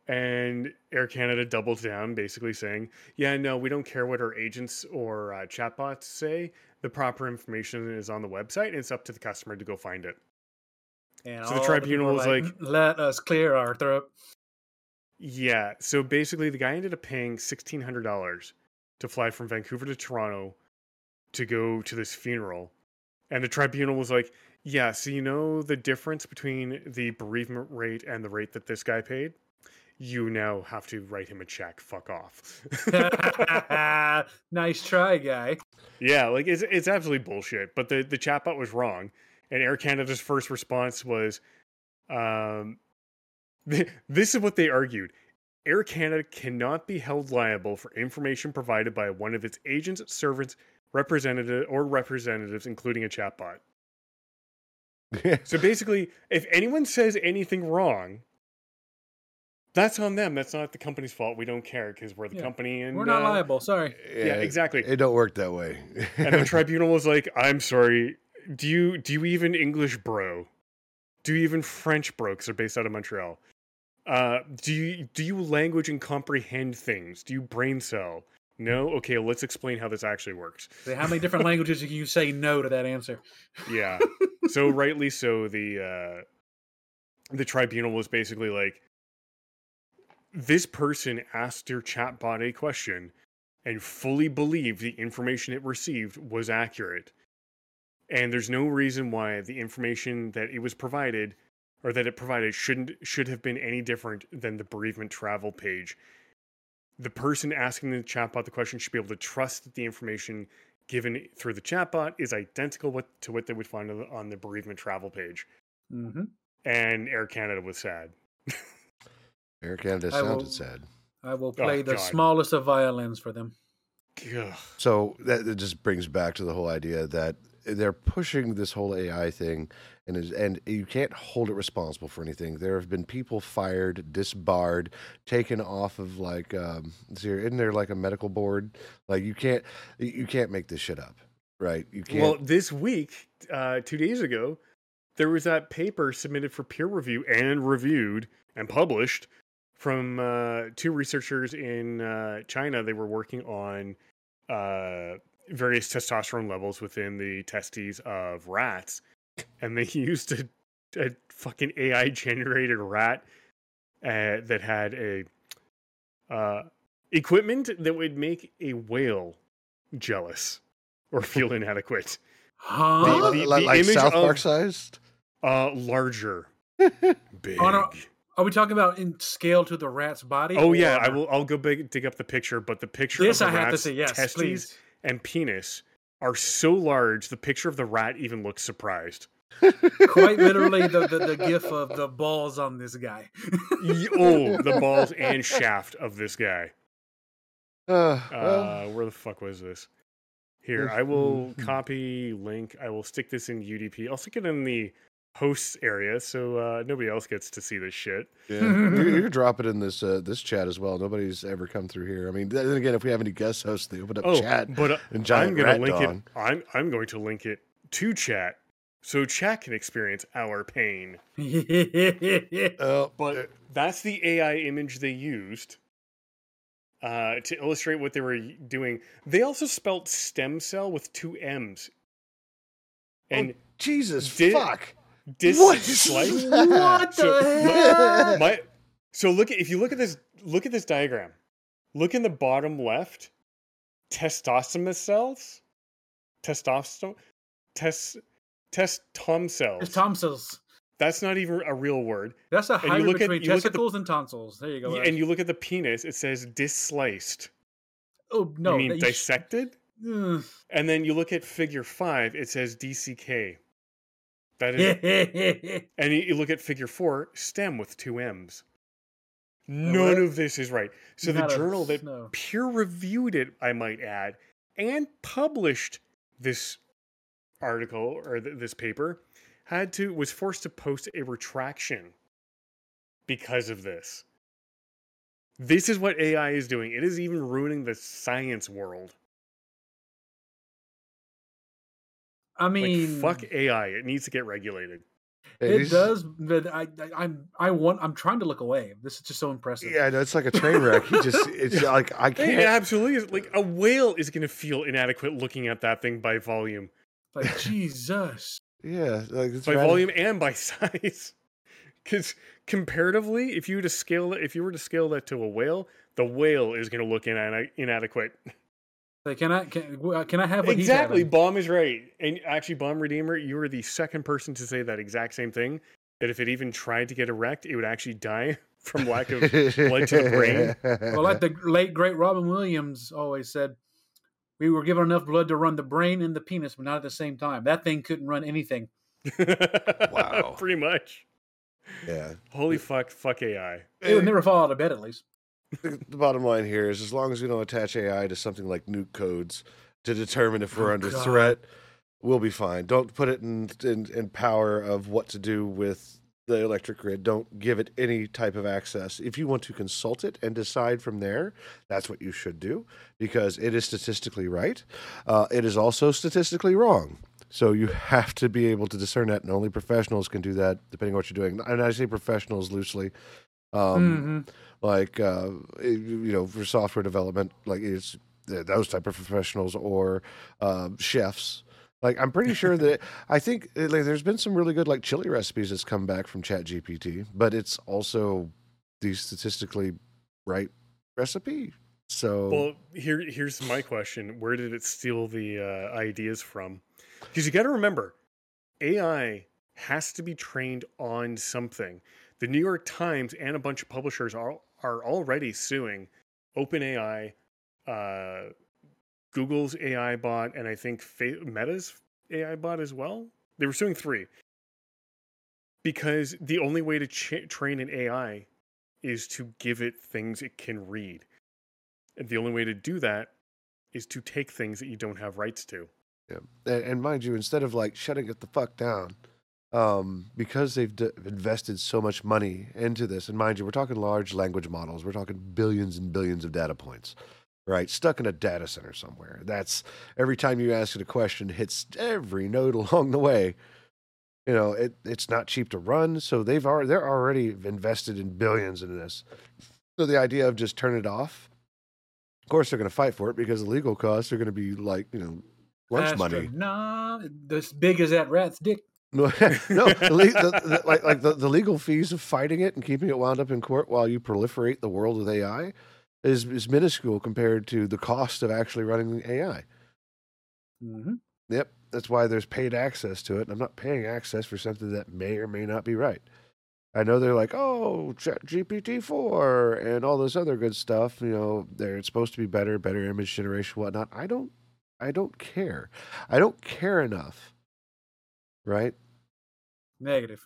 C: And Air Canada doubled down, basically saying, "Yeah, no, we don't care what our agents or uh, chatbots say. The proper information is on the website, and it's up to the customer to go find it."
B: And
C: So the tribunal
B: people
C: was
B: were
C: like-
B: "Let us clear our throat."
C: Yeah. So basically, the guy ended up paying sixteen hundred dollars to fly from Vancouver to Toronto to go to this funeral, and the tribunal was like, "Yeah, so you know the difference between the bereavement rate and the rate that this guy paid." You now have to write him a check. Fuck off.
B: nice try, guy.
C: Yeah, like it's it's absolutely bullshit. But the the chatbot was wrong, and Air Canada's first response was, um, this is what they argued: Air Canada cannot be held liable for information provided by one of its agents, servants, representative, or representatives, including a chatbot. So basically, if anyone says anything wrong. That's on them. That's not the company's fault. We don't care because we're the
B: Yeah,
C: company, and
B: We're not
C: uh,
B: liable. Sorry.
C: Yeah, exactly.
A: It don't work that way.
C: and the tribunal was like, "I'm sorry. Do you do you even English, bro? Do you even French, bro? Because they're based out of Montreal. Uh, do you do you language and comprehend things? Do you brain cell? No. Okay, let's explain how this actually works.
B: How many different languages can you say no to that answer?
C: Yeah. so rightly so, the uh, the tribunal was basically like, this person asked your chatbot a question and fully believed the information it received was accurate. And there's no reason why the information that it was provided or that it provided shouldn't should have been any different than the bereavement travel page. The person asking the chatbot the question should be able to trust that the information given through the chatbot is identical what, to what they would find on the, on the bereavement travel page.
B: hmm
C: And Air Canada was sad.
A: Air Canada
B: I will-
A: sounded sad.
B: I will play the
C: God.
B: smallest of violins for them.
C: Ugh.
A: So that it just brings back to the whole idea that they're pushing this whole AI thing, and is, and you can't hold it responsible for anything. There have been people fired, disbarred, taken off of like, um, is there, isn't there like a medical board? Like you can't you can't make this shit up, right? You can't.
C: Well, this week, uh, two days ago, there was that paper submitted for peer review and reviewed and published from uh, two researchers in uh, China. They were working on uh, various testosterone levels within the testes of rats, and they used a, a fucking AI generated rat uh, that had a uh, equipment that would make a whale jealous. or feel inadequate.
B: Huh?
C: The-
A: like, like
C: image
A: South Park sized.
C: Uh, larger, big.
B: Oh, no. Are we talking about in scale to the rat's body?
C: Oh yeah, I will. I'll go big, dig up the picture, but the picture
B: This
C: of
B: I
C: the
B: have to
C: rat's
B: say, yes,
C: testes
B: please.
C: and penis are so large. The picture of the rat even looks surprised.
B: Quite literally the, the, the gif of the balls on this guy.
C: Oh, the balls and shaft of this guy.
A: Uh, well,
C: Uh, where the fuck was this? Here, I will copy link. I will stick this in UDP. I'll stick it in the hosts area so uh, nobody else gets to see this shit.
A: yeah. you, you drop it in this uh, this chat as well. Nobody's ever come through here. I mean, then again, if we have any guest hosts, they open up
C: Oh,
A: chat
C: but uh,
A: and
C: I'm gonna link
A: dong.
C: it. I'm I'm going to link it to chat so chat can experience our pain.
A: Oh,
C: But
A: uh,
C: that's the AI image they used uh, to illustrate what they were doing. They also spelt stem cell with two M's. And
A: Jesus
C: did-
A: fuck!
C: Dis
A: What?
B: what the
C: So,
B: hell?
C: My, so look at if you look at this look at this diagram. Look in the bottom left. Testosterone cells. Testosterone. Test. Testom cells.
B: It's tonsils.
C: That's not even a real word.
B: That's a hybrid
C: at-
B: between
C: at the-
B: testicles and tonsils. There you go.
C: And you look at the penis. It says disliced.
B: oh no,
C: you mean
B: you sh-
C: dissected?
B: Ugh.
C: And then you look at figure five. It says DCK. That is. and you, look at figure four. Stem with two M's. None of this is right. So the
B: Not a-
C: journal that peer reviewed it, I might add, and published this article or th- this paper had to was forced to post a retraction because of this. This is what AI is doing. It is even ruining the science world.
B: I mean,
C: like fuck AI. It needs to get regulated.
A: Hey,
B: it
A: these-
B: does. But I, I, I'm, I want. I'm trying to look away. This is just so impressive.
A: Yeah, no, it's like a train wreck. He just, it's like I can't.
C: absolutely is. Like a whale is going to feel inadequate looking at that thing by volume,
B: Like Jesus.
A: Yeah, like it's
C: by
A: rather-
C: volume and by size. Because comparatively, if you were to scale it, if you were to scale that to a whale, the whale is going to look ina- inadequate.
B: Like, can I can, uh, can I have what
C: exactly.
B: He's?
C: Bomb is right. And actually, Bomb Redeemer, you were the second person to say that exact same thing. That if it even tried to get erect, it would actually die from lack of blood to the brain.
B: Well, like the late great Robin Williams always said, we were given enough blood to run the brain and the penis, but not at the same time. That thing couldn't run anything.
A: Wow.
C: Pretty much.
A: yeah.
C: Holy fuck, fuck AI.
B: It would never fall out of bed, at least.
A: the bottom line here is as long as we don't attach AI to something like nuke codes to determine if we're
B: Oh,
A: under
B: God.
A: threat, we'll be fine. Don't put it in, in in power of what to do with the electric grid. Don't give it any type of access. If you want to consult it and decide from there, that's what you should do because it is statistically right. Uh, it is also statistically wrong. So you have to be able to discern that, and only professionals can do that, depending on what you're doing. And I say professionals loosely. Um,
B: Mhm.
A: Like uh, you know for software development like it's those type of professionals or um, chefs like i'm pretty sure that i think uh, like there's been some really good like chili recipes that's come back from chat gpt but it's also the statistically right recipe so
C: Well, here here's my question: Where did it steal the uh, ideas from? Because you got to remember, AI has to be trained on something. The New York Times and a bunch of publishers are are already suing OpenAI, uh, Google's AI bot, and I think Meta's AI bot as well. They were suing three because the only way to ch- train an AI is to give it things it can read. And the only way to do that is to take things that you don't have rights to.
A: Yeah. And, and mind you, instead of like shutting it the fuck down, um, because they've d- invested so much money into this, and mind you, we're talking large language models, we're talking billions and billions of data points, right? Stuck in a data center somewhere. That's every time you ask it a question, hits every node along the way. You know, it it's not cheap to run, so they've already they're already invested in billions in this. So the idea of just turn it off, of course they're going to fight for it because the legal costs are going to be like you know lunch money.
B: Nah, as big as that rat's dick.
A: No, no, the, the, like like the, the legal fees of fighting it and keeping it wound up in court while you proliferate the world with AI is is minuscule compared to the cost of actually running the AI.
B: hmm
A: Yep, that's why there's paid access to it. I'm not paying access for something that may or may not be right. I know they're like, oh, GPT four and all this other good stuff. You know, they're it's supposed to be better, better image generation, whatnot. I don't, I don't care. I don't care enough. Right?
B: Negative.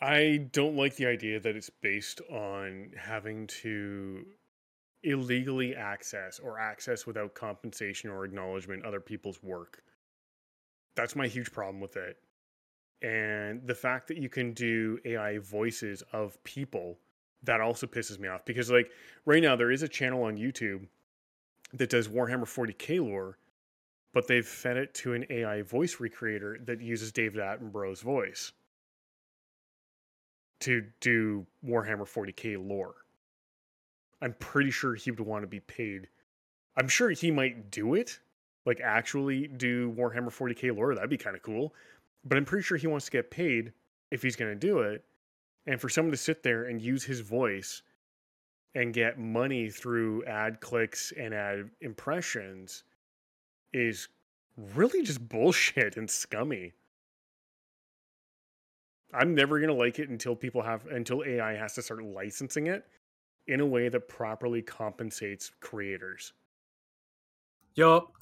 C: I don't like the idea that it's based on having to illegally access or access without compensation or acknowledgement other people's work. That's my huge problem with it. And the fact that you can do AI voices of people, that also pisses me off because, like, right now there is a channel on YouTube that does Warhammer 40k lore, but they've fed it to an AI voice recreator that uses David Attenborough's voice to do Warhammer 40k lore. I'm pretty sure he would want to be paid. I'm sure he might do it, like actually do Warhammer 40k lore. That'd be kind of cool. But I'm pretty sure he wants to get paid if he's going to do it. And for someone to sit there and use his voice and get money through ad clicks and ad impressions is really just bullshit and scummy. I'm never gonna like it until people have until AI has to start licensing it in a way that properly compensates creators.
B: Yup.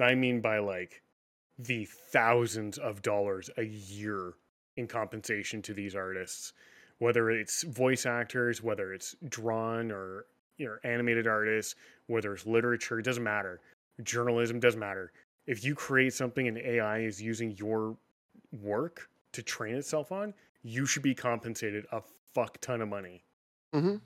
C: I mean by like the thousands of dollars a year in compensation to these artists, whether it's voice actors, whether it's drawn or you know animated artists, whether it's literature, it doesn't matter. Journalism doesn't matter. If you create something and AI is using your work to train itself on, you should be compensated a fuck ton of money.
A: Mm-hmm.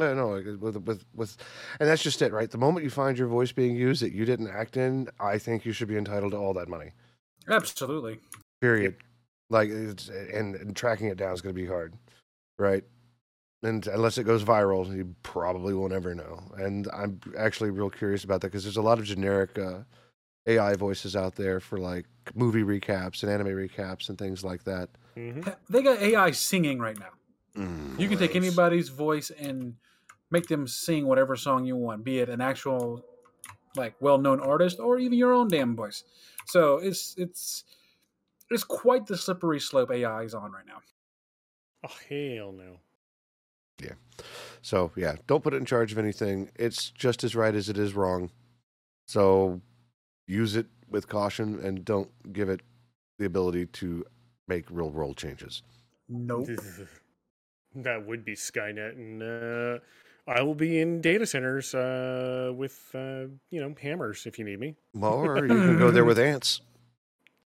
A: Yeah, no, with with with, and that's just it, right? The moment you find your voice being used that you didn't act in, I think you should be entitled to all that money.
B: Absolutely.
A: Period. Like, it's, and, and tracking it down is going to be hard, right? And unless it goes viral, you probably will never know. And I'm actually real curious about that because there's a lot of generic uh, AI voices out there for like movie recaps and anime recaps and things like that.
C: Mm-hmm.
B: They got AI singing right now.
A: Mm,
B: You can take anybody's voice and make them sing whatever song you want, be it an actual like well-known artist or even your own damn voice. So it's it's it's quite the slippery slope AI is on right now.
C: Oh hell no.
A: So yeah, don't put it in charge of anything. It's just as right as it is wrong. So use it with caution and don't give it the ability to make real world changes.
B: Nope.
C: that would be Skynet, and uh, I will be in data centers uh, with uh, you know hammers if you need me.
A: Or you can go there with ants.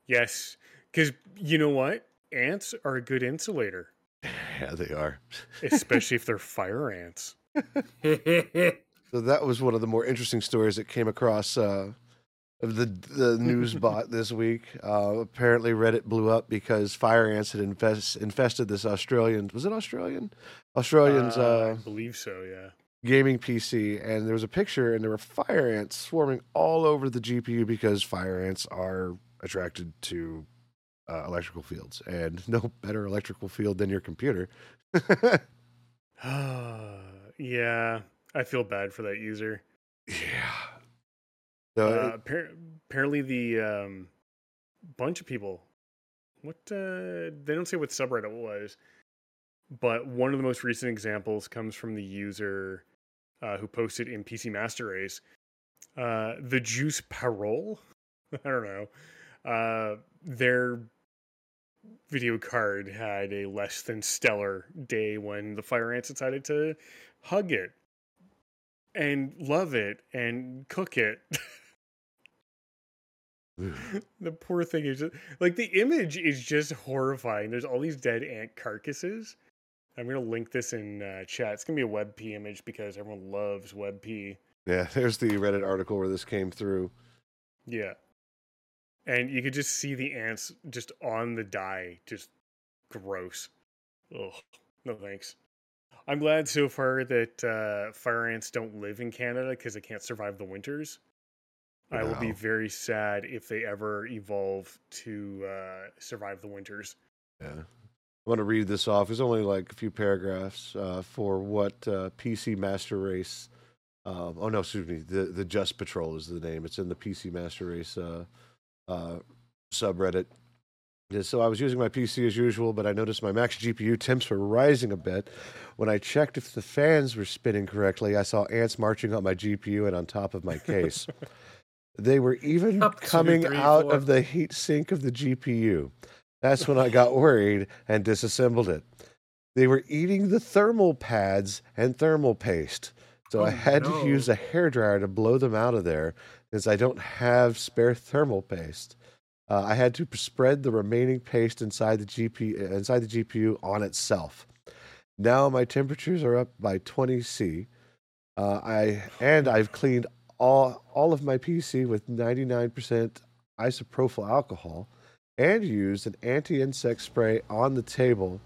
C: Yes, because you know what, ants are a good insulator,
A: Yeah, they are.
C: especially if they're fire ants.
A: So that was one of the more interesting stories that came across uh, of the the news bot this week. Uh, apparently, Reddit blew up because fire ants had infest, infested this Australian. Was it Australian? Australian's
C: Uh,
A: uh,
C: I believe so. Yeah.
A: gaming PC, and there was a picture, and there were fire ants swarming all over the GPU because fire ants are attracted to uh, electrical fields, and no better electrical field than your computer.
C: yeah, I feel bad for that user.
A: yeah. So
C: Uh,
A: it-
C: appar- apparently, the um, bunch of people. What uh, they don't say what subreddit it was, but one of the most recent examples comes from the user uh, who posted in PC Master Race. Uh, the Juice Parole. I don't know. Uh, their video card had a less than stellar day when the fire ants decided to hug it and love it and cook it. the poor thing is just like the image is just horrifying. There's all these dead ant carcasses. I'm gonna link this in uh, chat. It's gonna be a WebP image because everyone loves WebP.
A: yeah, there's the Reddit article where this came through.
C: Yeah, and you could just see the ants just on the die, just gross. Ugh, no thanks. I'm glad so far that uh, fire ants don't live in Canada because they can't survive the winters. I will be very sad if they ever evolve to uh, survive the winters.
A: Yeah. I want to read this off. It's only like a few paragraphs uh, for what uh, PC Master Race Um, oh no, excuse me. The the Just Patrol is the name. It's in the PC Master Race uh, subreddit. So I was using my PC as usual, but I noticed my max GPU temps were rising a bit. When I checked if the fans were spinning correctly, I saw ants marching on my GPU and on top of my case. they were even
B: Up, two,
A: coming
B: three,
A: out
B: four.
A: of the heat sink of the GPU. That's when I got worried and disassembled it. They were eating the thermal pads and thermal paste. So I
B: Oh,
A: had
B: no.
A: to use a hairdryer to blow them out of there since I don't have spare thermal paste. Uh, I had to spread the remaining paste inside the GPU inside the GPU on itself. Now my temperatures are up by 20 C. Uh, I and I've cleaned all all of my PC with 99% isopropyl alcohol and used an anti-insect spray on the table.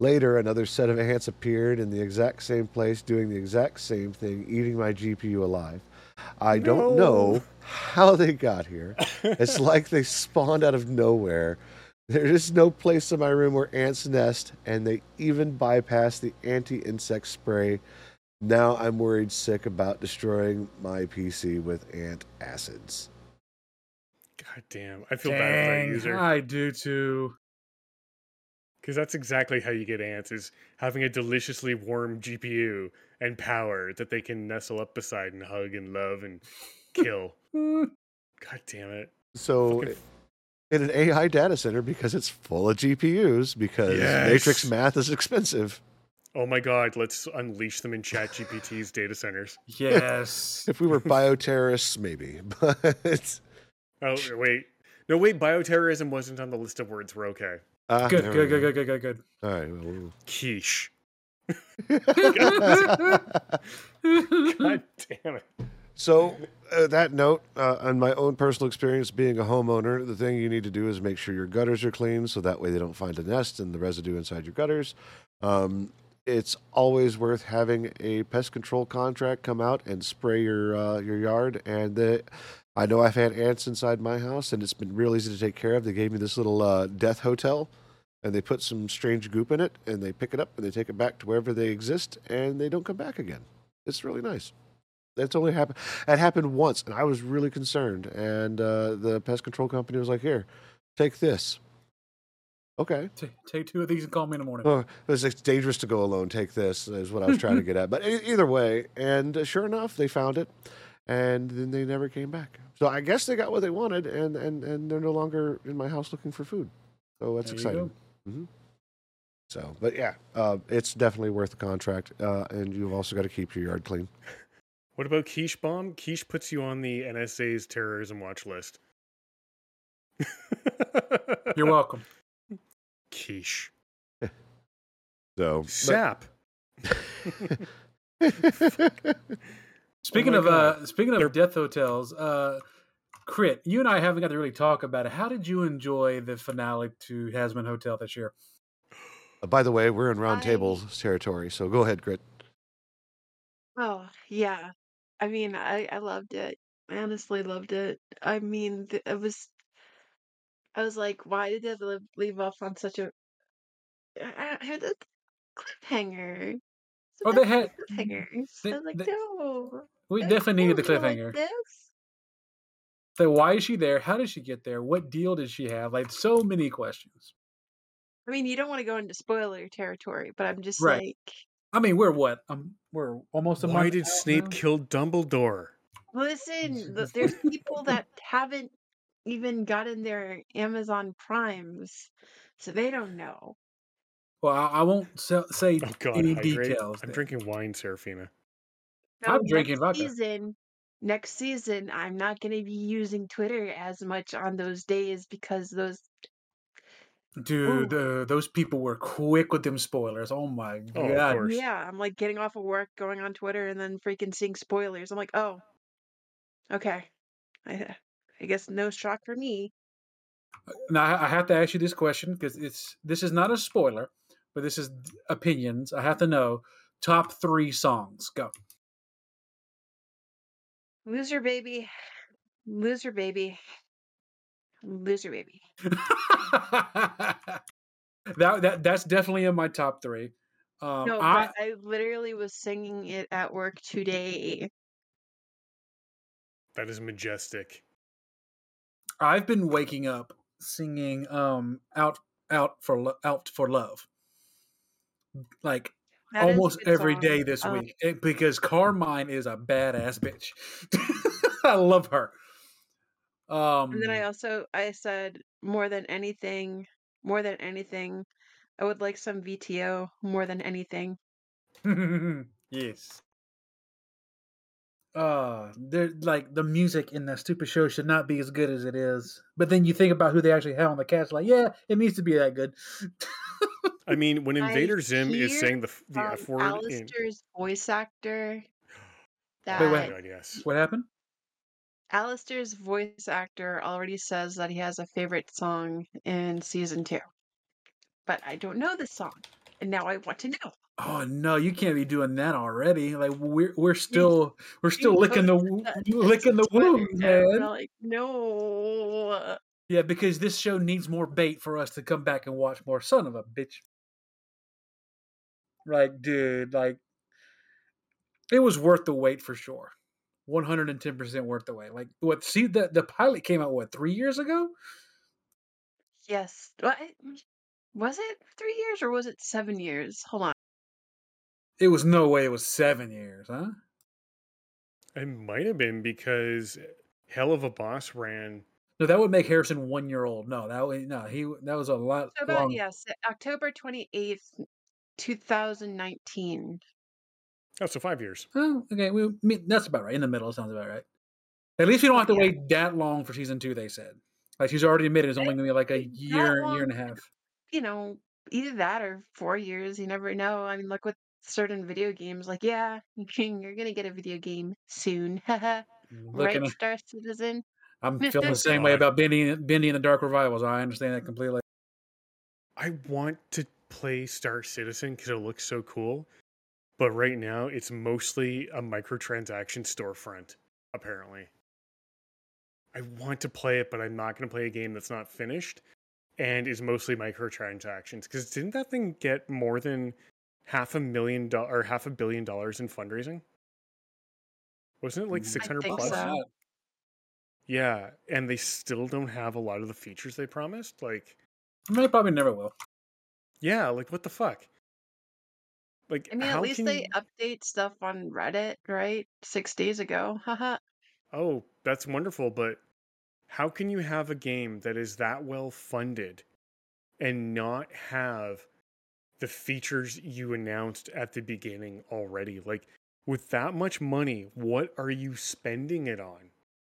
A: Later, another set of ants appeared in the exact same place, doing the exact same thing, eating my GPU alive. I don't know how they got here. It's like they spawned out of nowhere. There is no place in my room where ants nest, and they even bypass the anti insect spray. Now I'm worried sick about destroying my PC with ant acids.
C: God damn. I feel bad for that
B: Dang,
C: user.
B: I do too.
C: Because that's exactly how you get ants is having a deliciously warm GPU and power that they can nestle up beside and hug and love and kill. God damn it.
A: So,
C: Fucking-
A: in an AI data center, because it's full of GPUs, because matrix math is expensive.
C: Oh my god, let's unleash them in ChatGPT's data centers.
B: Yes.
A: If we were bioterrorists, maybe, but
C: Oh, wait. No, wait, bioterrorism wasn't on the list of words. We're okay.
A: Ah,
B: good,
A: there
B: good, good, good, good, good,
A: All right. well,
C: Quiche. God damn it.
A: So, uh, that note, uh, on my own personal experience being a homeowner, the thing you need to do is make sure your gutters are clean so that way they don't find a nest and the residue inside your gutters. Um, it's always worth having a pest control contract come out and spray your uh, your yard. And the, I know I've had ants inside my house, and it's been real easy to take care of. They gave me this little uh, death hotel, and they put some strange goop in it, and they pick it up and they take it back to wherever they exist, and they don't come back again. It's really nice. That's only happened. It happened once, and I was really concerned. And uh, the pest control company was like, "Here, take this." Okay.
B: Ta- Take two of these and call me in the morning.
A: Oh, it's, it's dangerous to go alone. Take this is what I was trying to get at. But either way, and uh, sure enough, they found it, and then they never came back. So I guess they got what they wanted, and and and they're no longer in my house looking for food. So that's
B: There
A: exciting. Hmm So, but yeah, uh, it's definitely worth the contract, uh, and you've also got to keep your yard clean.
C: What about Quiche Bomb? Quiche puts you on the NSA's terrorism watch list.
B: You're welcome.
C: Quiche.
A: So,
C: Sap.
B: Speaking
C: my
B: of
C: God.
B: uh, speaking of
C: They're-
B: death hotels, uh, Crit, you and I haven't got to really talk about it. How did you enjoy the finale to Hazbin Hotel this year?
A: Uh, by the way, we're in round
D: I-
A: table territory, so go ahead, Grit.
D: Oh, yeah. I mean, I I loved it. I honestly loved it. I mean, th- it was I was like, why did they leave, leave off on such a I, I had a cliffhanger. It's
B: Oh, they had-
D: cliffhangers.
B: they-
D: I was like,
B: they-
D: no.
B: We definitely needed the
D: can't like
B: cliffhanger.
D: this.
B: So why is she there? How did she get there? What deal did she have? Like so many questions.
D: I mean, you don't want to go into spoiler territory, but I'm just
B: Right.
D: like,
B: I mean, we're what? Um, we're almost a
C: Why
B: month
C: did
B: out
C: Snape
B: now?
C: kill Dumbledore?
D: listen, there's people that haven't even gotten their Amazon Primes, so they don't know.
B: Well, I, I won't se- say
C: Oh god,
B: any
C: hydrate.
B: details.
C: I'm
B: there.
C: drinking wine, Serafina.
B: I'm drinking
D: next
B: vodka.
D: Season, next season, I'm not going to be using Twitter as much on those days because those.
B: Dude, the, those people were quick with them spoilers. Oh my
C: Oh,
B: god!
C: course.
D: Yeah, I'm like getting off of work, going on Twitter, and then freaking seeing spoilers. I'm like, oh, okay. I, I guess no shock for me.
B: Uh, now I I have to ask you this question because it's this is not a spoiler, but this is opinions. I have to know top three songs. Go.
D: Loser baby, loser baby, loser baby.
B: that that that's definitely in my top three. Um,
D: No,
B: I
D: I literally was singing it at work today.
C: That is majestic.
B: I've been waking up singing um out out for out for love like
D: That
B: almost every
D: song.
B: day this
D: Um,
B: week it- because Carmine is a badass bitch. I love her. Um
D: And then I also I said more than anything, more than anything, I would like some VTO more than anything.
B: yes. Uh, they're like the music in that stupid show should not be as good as it is. But then you think about who they actually have on the cast, like, yeah, it needs to be that good.
C: I mean, when
D: I
C: Invader Zim is saying the f- the
D: Um,
C: F word in
D: voice actor. That
B: Wait, wait.
C: god, yes.
B: what happened?
D: Alastor's voice actor already says that he has a favorite song in season two. But I don't know this song. And now I want to know.
B: Oh no, you can't be doing that already. Like we're we're still we're still licking the
D: posted
B: wo-
D: that
B: licking the
D: to
B: wound, man.
D: like, no.
B: Yeah, because this show needs more bait for us to come back and watch more. Son of a bitch. Like, dude, like it was worth the wait for sure. One hundred and ten percent worth the wait. Like what? See, the the pilot came out what three years ago?
D: Yes. What? Was it three years or was it seven years? Hold on.
B: It was no way. It was seven years, huh?
C: It might have been because eh, Helluva Boss ran.
B: No, that would make Harrison one year old. No, that would no. He that was a lot.
D: So about
B: long.
D: yes, October twenty eighth, two thousand nineteen.
C: Oh, so five years.
B: Oh, okay. We, me- that's about right. In the middle, sounds about right. At least we don't have to
D: Yeah.
B: wait that long for season two. They said, like she's already admitted, it's only going to be like a
D: That
B: year, year and a half.
D: You know, either that or four years. You never know. I mean, look with certain video games. Like, yeah, you're gonna get a video game soon. Right,
B: at-
D: Star Citizen.
B: I'm feeling the same way about Bendy, Bendy and the Dark Revivals. I understand that completely.
C: I want to play Star Citizen because it looks so cool, but right now it's mostly a microtransaction storefront. Apparently, I want to play it, but I'm not going to play a game that's not finished and is mostly microtransactions. Because didn't that thing get more than half a million dollars or half a billion dollars in fundraising? Wasn't it like
B: Mm,
C: six hundred plus?
D: so.
C: Yeah, and they still don't have a lot of the features they promised. Like,
B: I mean, they probably never will.
C: Yeah, like what the fuck? Like,
D: I mean,
C: how
D: at least
C: can
D: they update stuff on Reddit, right? Six days ago. Haha.
C: Oh, that's wonderful, but how can you have a game that is that well funded and not have the features you announced at the beginning already? Like with that much money, what are you spending it on?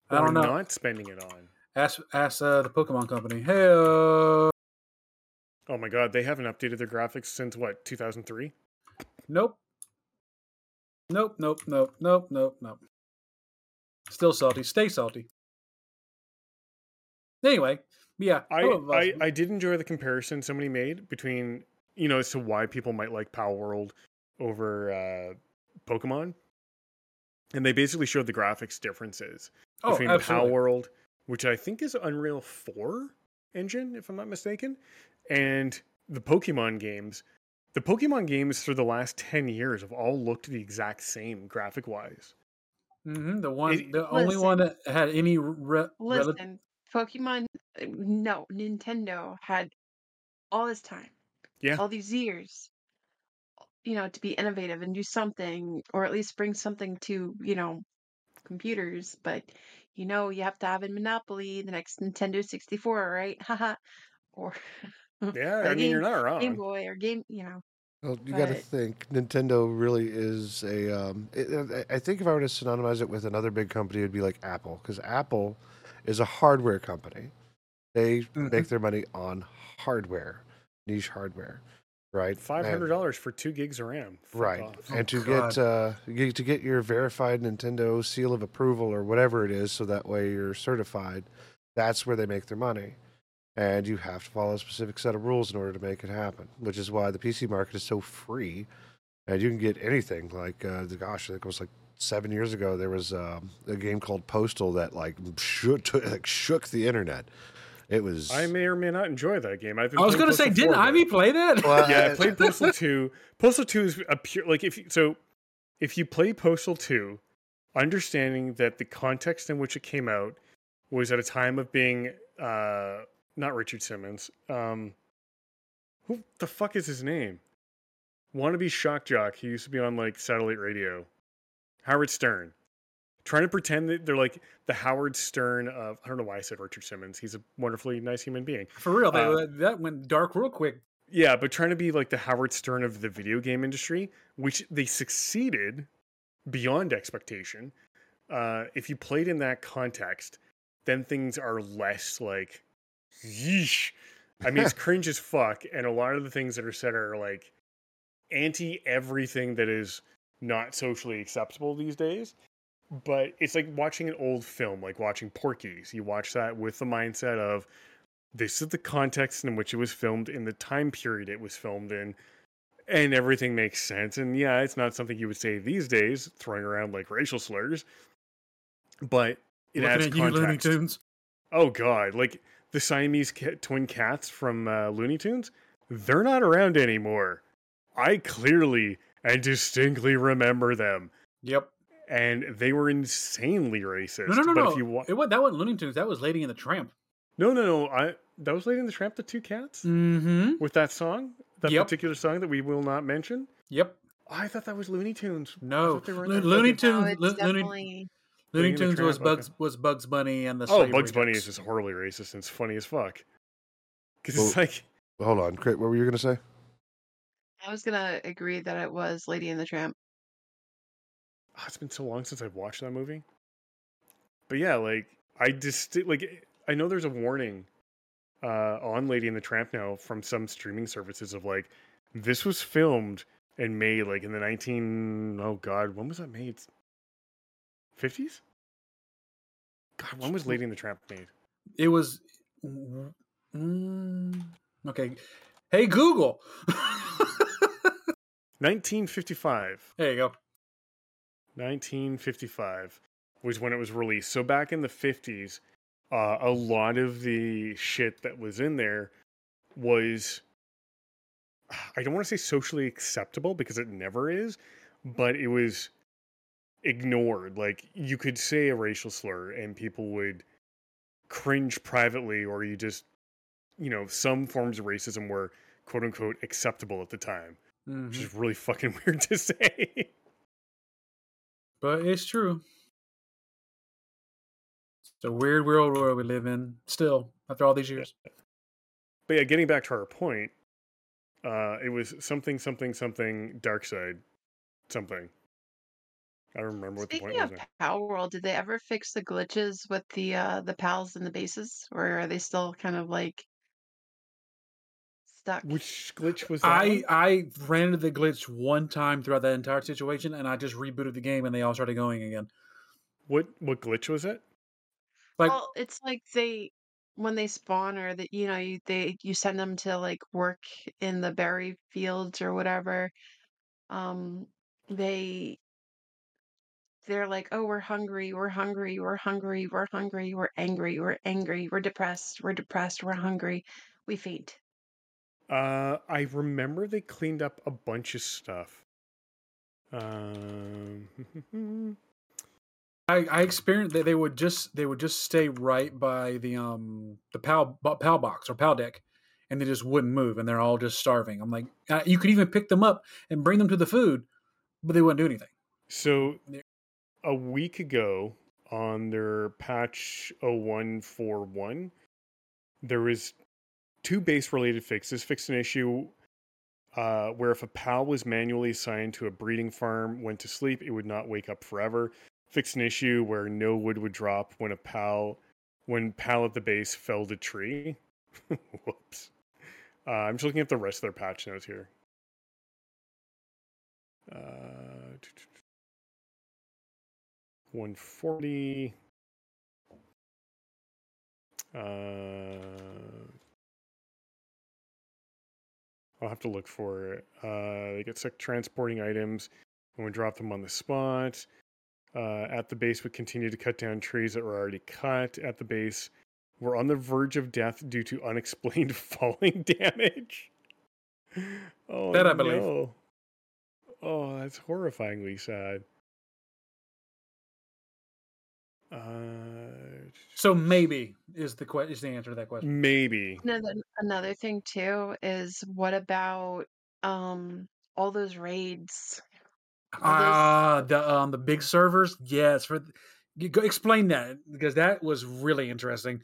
B: I don't know.
C: Not spending it on.
B: Ask ask uh, the Pokemon Company. Hey,
C: Oh my god, they haven't updated their graphics since what, 2003?
B: nope, nope, nope, nope, nope, nope, nope. Still salty. Stay salty. Anyway, yeah.
C: I, I, I did enjoy the comparison somebody made between, you know, as to why people might like Palworld over uh, Pokemon. And they basically showed the graphics differences
B: oh,
C: between
B: absolutely.
C: Palworld, which I think is Unreal 4 engine, if I'm not mistaken, and the Pokemon games. The Pokemon games for the last 10 years have all looked the exact same graphic wise.
B: hmm The one,
C: It-
B: the only one that had any re- rel-
D: Listen, Pokemon, uh, no, Nintendo had all this time,
C: Yeah.
D: all these years, you know, to be innovative and do something, or at least bring something to, you know, computers. But, you know, you have to have a monopoly, the next Nintendo 64, right? Haha. or
C: Yeah, I mean, you're
D: not
C: not
D: Game. Boy or Game, you know.
A: Well, you got to think Nintendo really is a. Um, it, I I think if I were to synonymize it with another big company, it'd be like Apple, because Apple is a hardware company. They
B: Mhm.
A: make their money on hardware, niche hardware, right?
C: Five hundred dollars for two gigs of RAM. Fuck
A: right?
C: off.
A: And to
B: God.
A: get uh, get to get your verified Nintendo seal of approval or whatever it is, so that way you're certified. That's where they make their money, and you have to follow a specific set of rules in order to make it happen. Which is why the PC market is so free, and you can get anything. Like, uh, the- gosh, I think it was like seven years ago. There was um, a game called Postal that like shook like shook the internet. It was.
C: I may or may not enjoy that game. I've been
B: I was going to say, didn't
C: 4,
B: Ivy play that?
A: Well,
C: Yeah, I
A: I-
C: played Postal 2. Postal 2 is a pure like if you, so if you play Postal 2 understanding that the context in which it came out was at a time of being uh, not Richard Simmons. Um, who the fuck is his name? Wannabe shock jock. He used to be on like satellite radio. Howard Stern. Trying to pretend that they're like the Howard Stern of I don't know why I said Richard Simmons. He's a wonderfully nice human being.
B: For real,
C: Uh,
B: that went dark real quick.
C: Yeah, but trying to be like the Howard Stern of the video game industry, which they succeeded beyond expectation. Uh, if you played in that context, then things are less like, yeesh. I mean, it's cringe as fuck, and a lot of the things that are said are like anti everything that is not socially acceptable these days. But it's like watching an old film, like watching Porky's. You watch that with the mindset of this is the context in which it was filmed, in the time period it was filmed in, and everything makes sense. And yeah, it's not something you would say these days, throwing around like racial slurs, but it
B: Looking
C: adds
B: at you, Looney
C: context.
B: Tunes.
C: Oh god, like the Siamese ca- twin cats from uh, Looney Tunes, they're not around anymore. I clearly and distinctly remember them,
B: Yep.
C: and they were insanely racist.
B: No, no, no,
C: but
B: no.
C: If you wa-
B: it was, that wasn't Looney Tunes. That was Lady and the Tramp.
C: no, no, no, I that was Lady and the Tramp, the two cats
B: Mm-hmm.
C: with that song, that
B: Yep.
C: particular song that we will not mention.
B: Yep.
C: I thought that was Looney Tunes.
B: No.
C: thought they were in
B: Lo-
C: that
B: Looney
C: fucking-
D: No,
B: Tunes.
D: it's
B: Lo-
D: definitely
B: Looney
C: Lady and the
B: Tunes was
C: Tramp, okay.
B: Bugs was Bugs Bunny and the
C: Oh,
B: Slave
C: Bugs Bunny is just horribly racist and it's funny as fuck. Because
A: Well-
C: it's like
A: Hold on, Crit, what were you going to say?
D: I was gonna agree that it was Lady and the Tramp.
C: oh, it's been so long since I've watched that movie. But yeah, like I just like I know there's a warning uh, on Lady and the Tramp now from some streaming services of like this was filmed and made like in the 19 oh god when was that made 50s god when was Lady and the Tramp made
B: It was. Mm, okay. Hey Google.
C: 1955
B: there you go.
C: 1955 was when it was released. So back in the 50s, uh, a lot of the shit that was in there was, I don't want to say socially acceptable because it never is, but it was ignored. Like you could say a racial slur and people would cringe privately, or you just, you know, some forms of racism were quote unquote acceptable at the time, which
B: Mhm.
C: is really fucking weird to say.
B: But it's true. It's a weird world where we live in still after all these years.
C: but yeah, getting back to our point, uh, it was something, something, something, dark side, something. I don't remember what the
D: Speaking
C: point
D: of
C: was. now.
D: Palworld, did they ever fix the glitches with the uh the pals and the bases, or are they still kind of like stuck?
C: Which glitch was that?
B: I
C: one?
B: I ran into the glitch one time throughout that entire situation, and I just rebooted the game, and they all started going again.
C: What what glitch was it?
B: Like
D: well, it's like they when they spawn or that you know you they you send them to like work in the berry fields or whatever. Um, they they're like, oh, we're hungry, we're hungry, we're hungry, we're hungry, we're angry, we're angry, we're depressed, we're depressed, we're hungry, we faint.
C: Uh, I remember they cleaned up a bunch of stuff. Um,
B: I, I experienced that they would just they would just stay right by the um the pal pal box or pal deck, and they just wouldn't move, and they're all just starving. I'm like, uh, you could even pick them up and bring them to the food, but they wouldn't do anything.
C: so
B: Yeah.
C: A week ago on their patch 0141, there was two base related fixes. Fixed an issue uh, where if a pal was manually assigned to a breeding farm, went to sleep, it would not wake up forever. Fixed an issue where no wood would drop when a pal when pal at the base felled a tree. Whoops. Uh, I'm just looking at the rest of their patch notes here. Uh, 140. Uh, I'll have to look for it. Uh, they get sick transporting items and would drop them on the spot. Uh, at the base, would continue to cut down trees that were already cut. At the base, were on the verge of death due to unexplained falling damage. Oh,
B: That I believe.
C: no. Oh, that's horrifyingly sad. Uh,
B: So maybe is the que- is the answer to that question.
C: maybe.
D: Another another thing too is what about um all those raids? All those
B: Ah, the um the big servers. Yes, for th- go explain that because that was really interesting.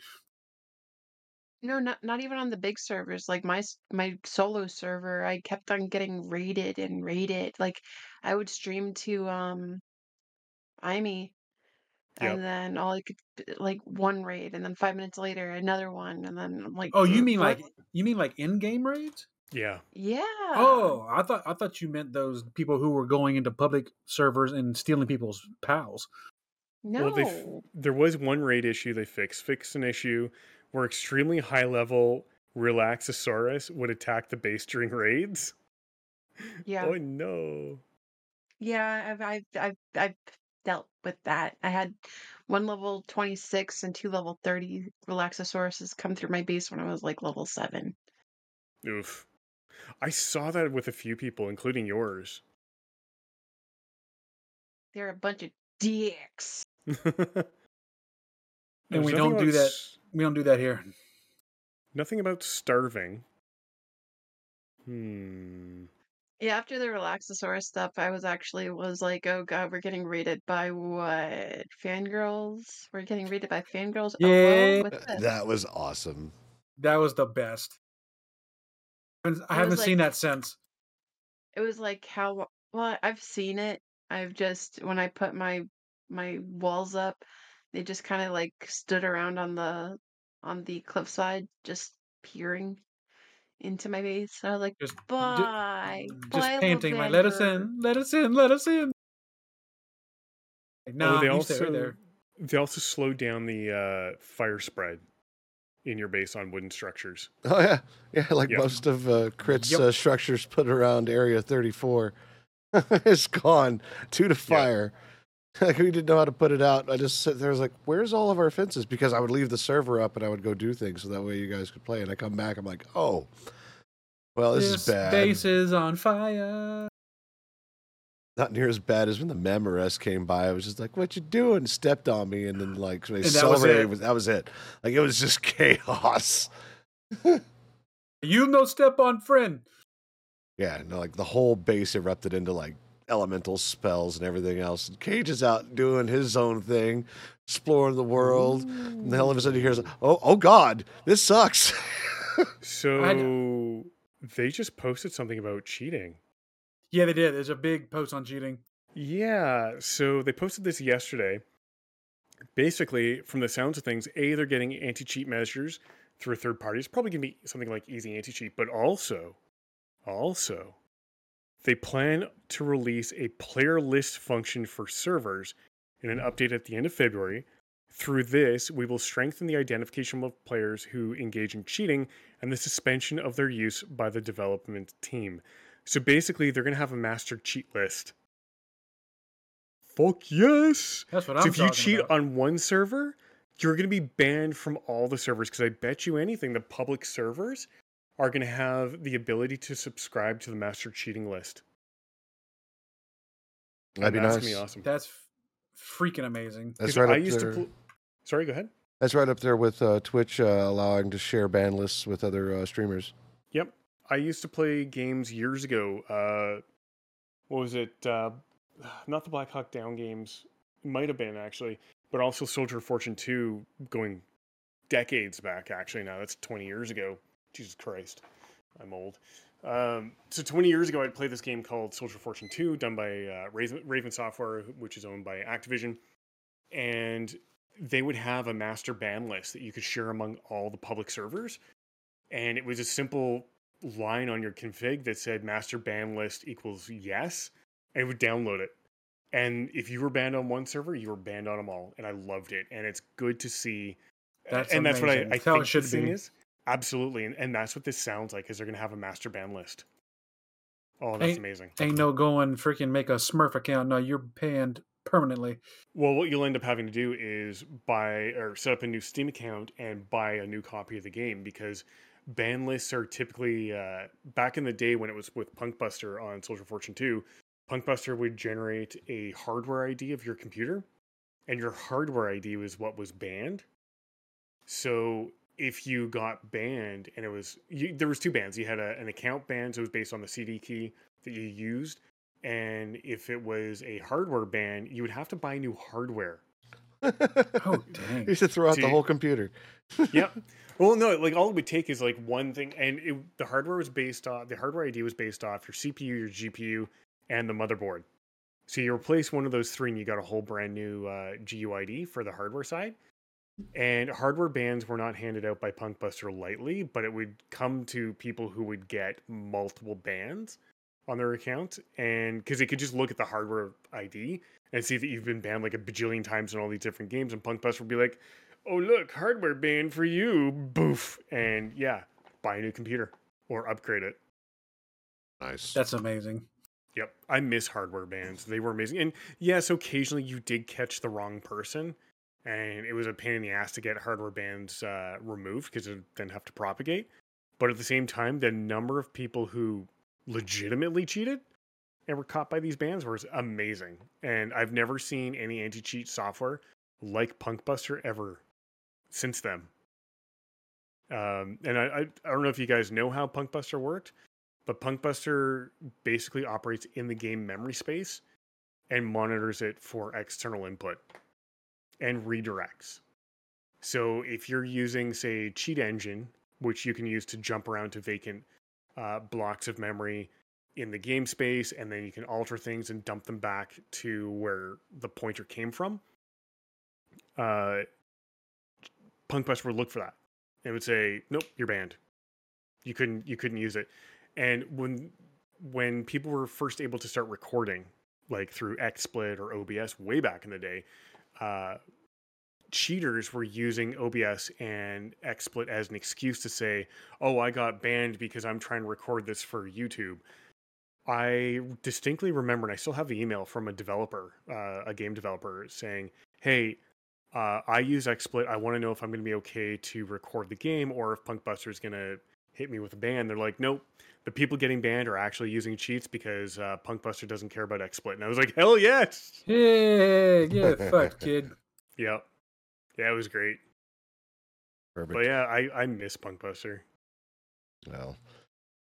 D: no, not not even on the big servers. Like my my solo server, I kept on getting raided and raided. Like I would stream to um IME
C: Yep.
D: and then all I could like one raid and then five minutes later another one and then I'm like
B: Oh, you
D: "Uh,
B: mean
D: what?"
B: like you mean like in game raids?
C: Yeah.
D: yeah.
B: Oh, I thought I thought you meant those people who were going into public servers and stealing people's pals.
D: no.
C: Well, they f- there was one raid issue they fixed. Fixed an issue where extremely high level Relaxosaurus would attack the base during raids.
D: yeah.
C: Oh no.
D: Yeah, I've I've I've I've dealt with that. I had one level 26 and two level 30 Relaxosauruses come through my base when I was like level 7.
C: Oof. I saw that with a few people, including yours.
D: They're a bunch of dicks.
C: and
B: we don't do that.
C: s-
B: We don't do that here.
C: Nothing about starving. Hmm.
D: Yeah, after the Relaxosaurus stuff, I was actually was like, oh god, we're getting raided by what? Fangirls? We're getting raided by fangirls? Oh,
B: Yeah.
D: well.
A: That was awesome.
B: That was the best. I haven't- I haven't
D: was
B: seen
D: like-
B: that since.
D: It was like how well I've seen it. I've just when I put my my walls up, they just kind of like stood around on the on the cliffside, just peering into my base. I was like,
B: Just, ju-
D: bye,
B: just
D: bye,
B: panting like, "Let us in, let us in, let us in." Like, No,
C: oh, they also
B: stay right there.
C: they also slowed down the uh, fire spread in your base on wooden structures.
A: Oh yeah, yeah. Like
C: Yep.
A: most of uh, Crit's
B: Yep.
A: uh, structures put around Area 34, it's gone due to fire. like we didn't know how to put it out. I just sit there, I was like, "Where's all of our fences?" Because I would leave the server up and I would go do things so that way you guys could play. And I come back, I'm like, "Oh, well, this, is bad.
B: base is on fire.
A: Not near as bad as when the Mammorest came by. I was just like, "What you doing?" Stepped on me, and then like they
B: And that was it.
A: that was it. Like it was just chaos.
B: You no step on friend.
A: Yeah, no, like the whole base erupted into like elemental spells and everything else. And Cage is out doing his own thing, exploring the world. And then all of a sudden he hears, "Oh, oh God, this sucks."
C: So they just posted something about cheating.
B: Yeah, they did. There's a big post on cheating.
C: Yeah, so they posted this yesterday. Basically, from the sounds of things, A, they're getting anti cheat measures through a third party. It's probably going to be something like easy anti cheat, but also, also, they plan to release a player list function for servers in an update at the end of February. Through this, we will strengthen the identification of players who engage in cheating and the suspension of their use by the development team. So basically, they're going to have a master cheat list. Fuck yes!
B: That's what
C: so
B: I'm So
C: if you cheat
B: about.
C: on one server, you're going to be banned from all the servers because I bet you anything the public servers are going to have the ability to subscribe to the master cheating list.
A: That'd be
C: And that's
A: nice.
C: gonna be awesome.
B: That's freaking amazing.
A: That's
C: 'Cause
A: right
C: I
A: up
C: used
A: there.
C: to. Pl- Sorry, go ahead.
A: That's right up there with uh, Twitch uh, allowing to share ban lists with other uh, streamers.
C: Yep. I used to play games years ago. Uh, what was it? Uh, not the Black Hawk Down games. Might have been actually, but also Soldier of Fortune 2 going decades back, actually. Now that's 20 years ago. Jesus Christ. I'm old. Um, so 20 years ago, I'd played this game called Soldier of Fortune 2, done by uh, Raven, Raven Software, which is owned by Activision. And they would have a master ban list that you could share among all the public servers. And it was a simple line on your config that said master ban list equals yes, and it would download it. And if you were banned on one server, you were banned on them all. And I loved it. And it's good to see.
B: That's
C: and that's what I,
B: amazing.
C: I
B: how it
C: think
B: should be.
C: is. Absolutely. And, and that's what this sounds like is they're going to have a master ban list. Oh, that's
B: Ain't-
C: amazing.
B: Ain't no going freaking make a Smurf account. No, you're banned permanently.
C: Well, what you'll end up having to do is buy or set up a new Steam account and buy a new copy of the game because ban lists are typically uh, back in the day when it was with Punkbuster on Soldier Fortune 2, Punkbuster would generate a hardware ID of your computer and your hardware ID was what was banned. So if you got banned and it was you, there was two bans. You had a, an account ban, so it was based on the CD key that you used, and if it was a hardware ban, you would have to buy new hardware.
B: Oh dang!
A: you should throw out the whole computer.
C: yep. Well, no, like all it would take is like one thing, and it, the hardware was based off the hardware ID was based off your CPU, your GPU, and the motherboard. So you replace one of those three, and you got a whole brand new uh, GUID for the hardware side. And hardware bans were not handed out by Punkbuster lightly, but it would come to people who would get multiple bans on their account, and because they could just look at the hardware ID and see that you've been banned like a bajillion times in all these different games, and Punkbuster would be like, oh look, hardware ban for you, boof, and yeah, buy a new computer or upgrade it.
A: Nice.
B: That's amazing.
C: Yep, I miss hardware bans. They were amazing, and yes, occasionally you did catch the wrong person, and it was a pain in the ass to get hardware bans uh, removed because it didn't have to propagate. But at the same time, the number of people who legitimately cheated and were caught by these bans was amazing. And I've never seen any anti-cheat software like Punkbuster ever since then. Um, and I, I I don't know if you guys know how Punkbuster worked, but Punkbuster basically operates in the game memory space and monitors it for external input and redirects. So if you're using, say, Cheat Engine, which you can use to jump around to vacant uh, blocks of memory in the game space, and then you can alter things and dump them back to where the pointer came from, uh, Punkbuster would look for that. and would say, "Nope, you're banned. You couldn't. You couldn't use it." And when when people were first able to start recording, like through XSplit or OBS way back in the day, uh, cheaters were using OBS and XSplit as an excuse to say, "Oh, I got banned because I'm trying to record this for YouTube." I distinctly remember, and I still have the email from a developer, uh, a game developer, saying, "Hey, uh, I use XSplit. I want to know if I'm going to be okay to record the game or if Punkbuster is going to hit me with a ban." They're like, "Nope." The people getting banned are actually using cheats because uh, Punkbuster doesn't care about XSplit. And I was like, "Hell yes!"
B: Yeah, yeah, fuck, kid.
C: Yep. Yeah, it was great.
A: Perfect.
C: But yeah, I, I miss Punkbuster.
A: Well,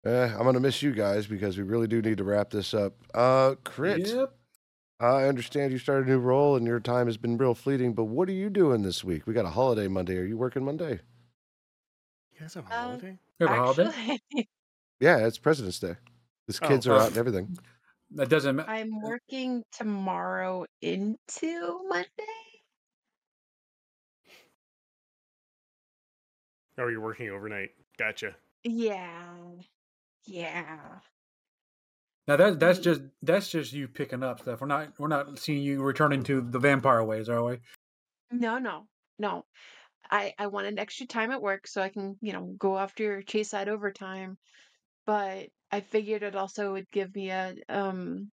A: eh, I'm gonna miss you guys because we really do need to wrap this up. Uh, Crit,
B: Yep.
A: I understand you started a new role and your time has been real fleeting. But what are you doing this week? We got a holiday Monday. Are you working Monday?
C: You guys have a
D: Uh,
C: holiday?
B: You have a holiday?
D: Actually,
A: Yeah, it's President's Day. His
C: Oh,
A: kids are out and everything.
B: That doesn't matter.
D: I'm working tomorrow into Monday.
C: Oh, you're working overnight. Gotcha.
D: Yeah. Yeah.
B: Now that that's
D: Mm.
B: just that's just you picking up stuff. We're not we're not seeing you returning to the vampire ways, are we?
D: No, no, no. I I wanted extra time at work so I can, you know, go after chase that overtime. But I figured it also would give me a um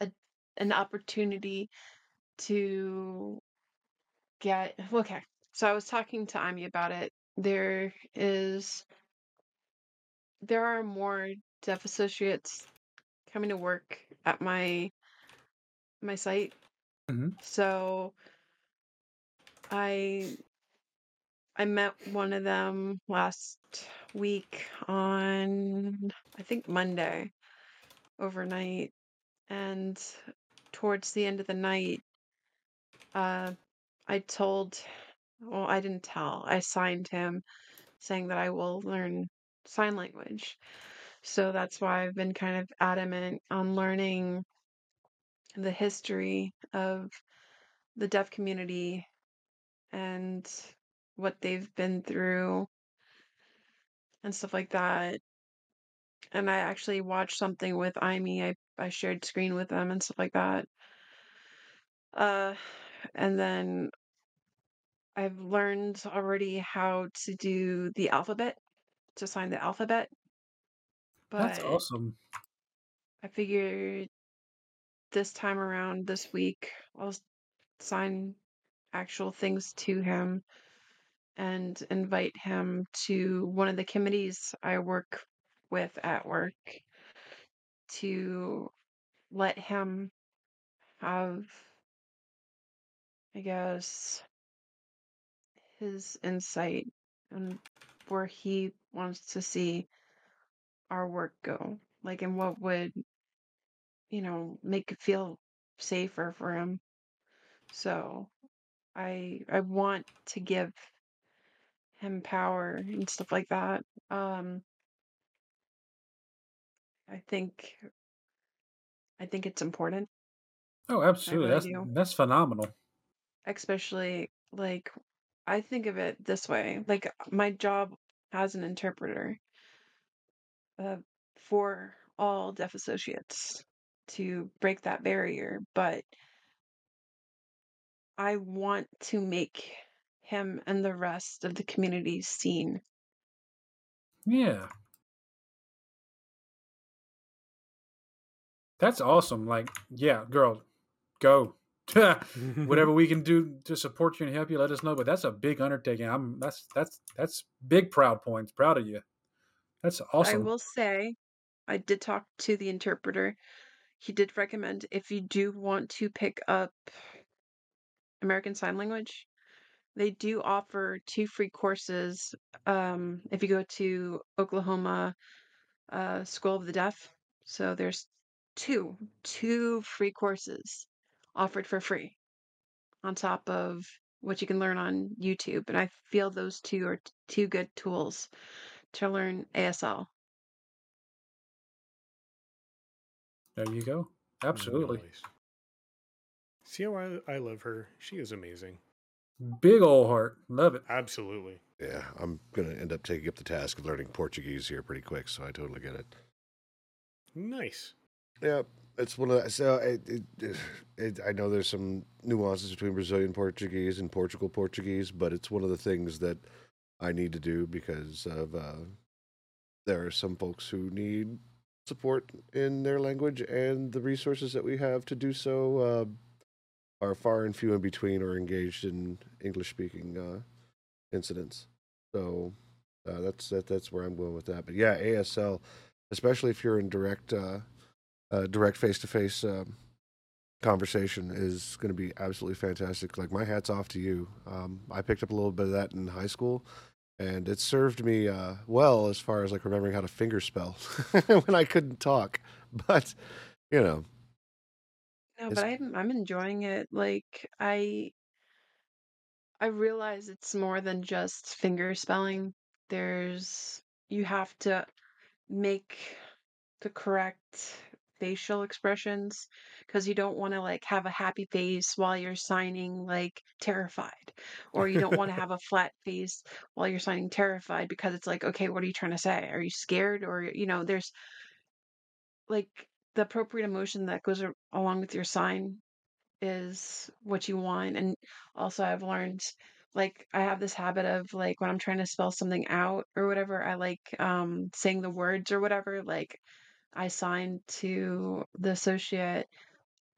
D: a an opportunity to get okay. So I was talking to Amy about it. There is there are more deaf associates coming to work at my my site.
B: Mhm.
D: So I I met one of them last week on I think Monday overnight and towards the end of the night uh I told well I didn't tell I signed him saying that I will learn sign language. So that's why I've been kind of adamant on learning the history of the deaf community and what they've been through and stuff like that. And I actually watched something with Amy. I, I shared screen with them and stuff like that. Uh, and then I've learned already how to do the alphabet, to sign the alphabet. But That's
B: awesome.
D: I figured this time around, this week, I'll sign actual things to him and invite him to one of the committees I work with at work to let him have I guess, his insight and where he wants to see our work go. Like, and what would, you know, make it feel safer for him. So I I want to give him power and stuff like that. Um I think I think it's important,
B: Oh, absolutely.
D: really
B: That's
D: do.
B: that's phenomenal.
D: especially like I think of it this way. Like my job as an interpreter uh, for all deaf associates to break that barrier, but I want to make him and the rest of the community seen.
B: Yeah. That's awesome. Like, yeah, girl, go. Whatever we can do to support you and help you, let us know. But that's a big undertaking. I'm that's that's that's big proud points. Proud of you. That's awesome.
D: I will say, I did talk to the interpreter. He did recommend if you do want to pick up American Sign Language, they do offer two free courses um, if you go to Oklahoma uh, School of the Deaf. So there's two, two free courses offered for free on top of what you can learn on YouTube. And I feel those two are t- two good tools to learn ASL.
B: There you go. Absolutely.
C: Nice. See how I, I love her? She is amazing.
B: Big old heart. Love it.
C: Absolutely.
A: Yeah, I'm going to end up taking up the task of learning Portuguese here pretty quick, so I totally get it.
C: Nice.
A: Yeah, it's one of the, so it, it, it, it, I know there's some nuances between Brazilian Portuguese and Portugal Portuguese, but it's one of the things that I need to do because of uh, there are some folks who need support in their language, and the resources that we have to do so uh, are far and few in between or engaged in English speaking uh, incidents. So uh, that's that, that's where I'm going with that. But yeah, ASL, especially if you're in direct uh, uh, direct face to face conversation, is going to be absolutely fantastic. Like my hats off to you. Um, I picked up a little bit of that in high school. And it served me uh, well as far as like remembering how to finger spell when I couldn't talk. But you know, It's-
D: but I'm I'm enjoying it. Like I I realize it's more than just finger spelling. There's you have to make the correct facial expressions because you don't want to like have a happy face while you're signing like terrified or you don't want to have a flat face while you're signing terrified because it's like okay what are you trying to say are you scared or you know there's like the appropriate emotion that goes along with your sign is what you want and also I've learned like I have this habit of like when I'm trying to spell something out or whatever I like um saying the words or whatever like I sign to the associate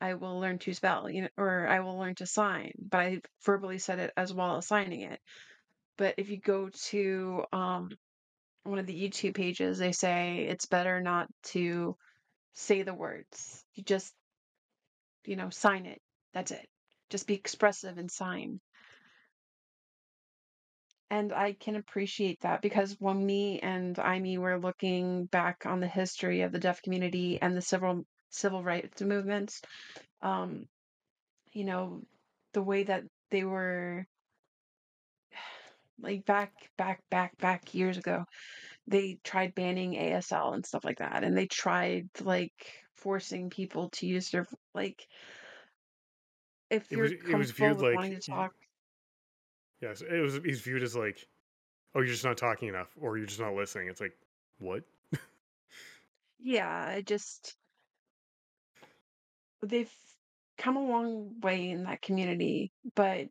D: I will learn to spell you know or I will learn to sign but I verbally said it as well as signing it. But if you go to um one of the YouTube pages they say it's better not to say the words. You just you know sign it. That's it. Just be expressive and sign. And I can appreciate that because when me and Amy were looking back on the history of the deaf community and the civil civil rights movements, um, you know, the way that they were like back, back, back, back years ago, they tried banning ASL and stuff like that, and they tried like forcing people to use their like if
C: It
D: you're
C: was- it was viewed
D: with
C: like
D: wanting to talk.
C: Yes, it was. He's viewed as like, oh, you're just not talking enough, or you're just not listening. It's like, what?
D: Yeah, I just they've come a long way in that community, but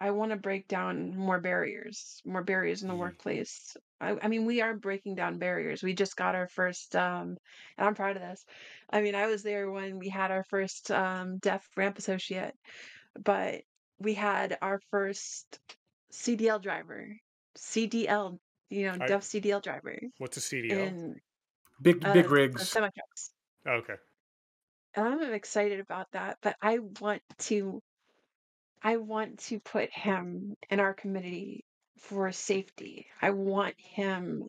D: I want to break down more barriers, more barriers in the
C: Mhm.
D: workplace. I, I mean, we are breaking down barriers. We just got our first, um, and I'm proud of this. I mean, I was there when we had our first um, deaf ramp associate, but we had our first CDL driver, CDL, you know,
C: I-
D: deaf CDL driver
C: What's a CDL?
D: in
B: Big
D: uh,
B: big rigs.
D: semi trucks.
C: Oh, okay.
D: And I'm excited about that, but I want to I want to put him in our committee for safety. I want him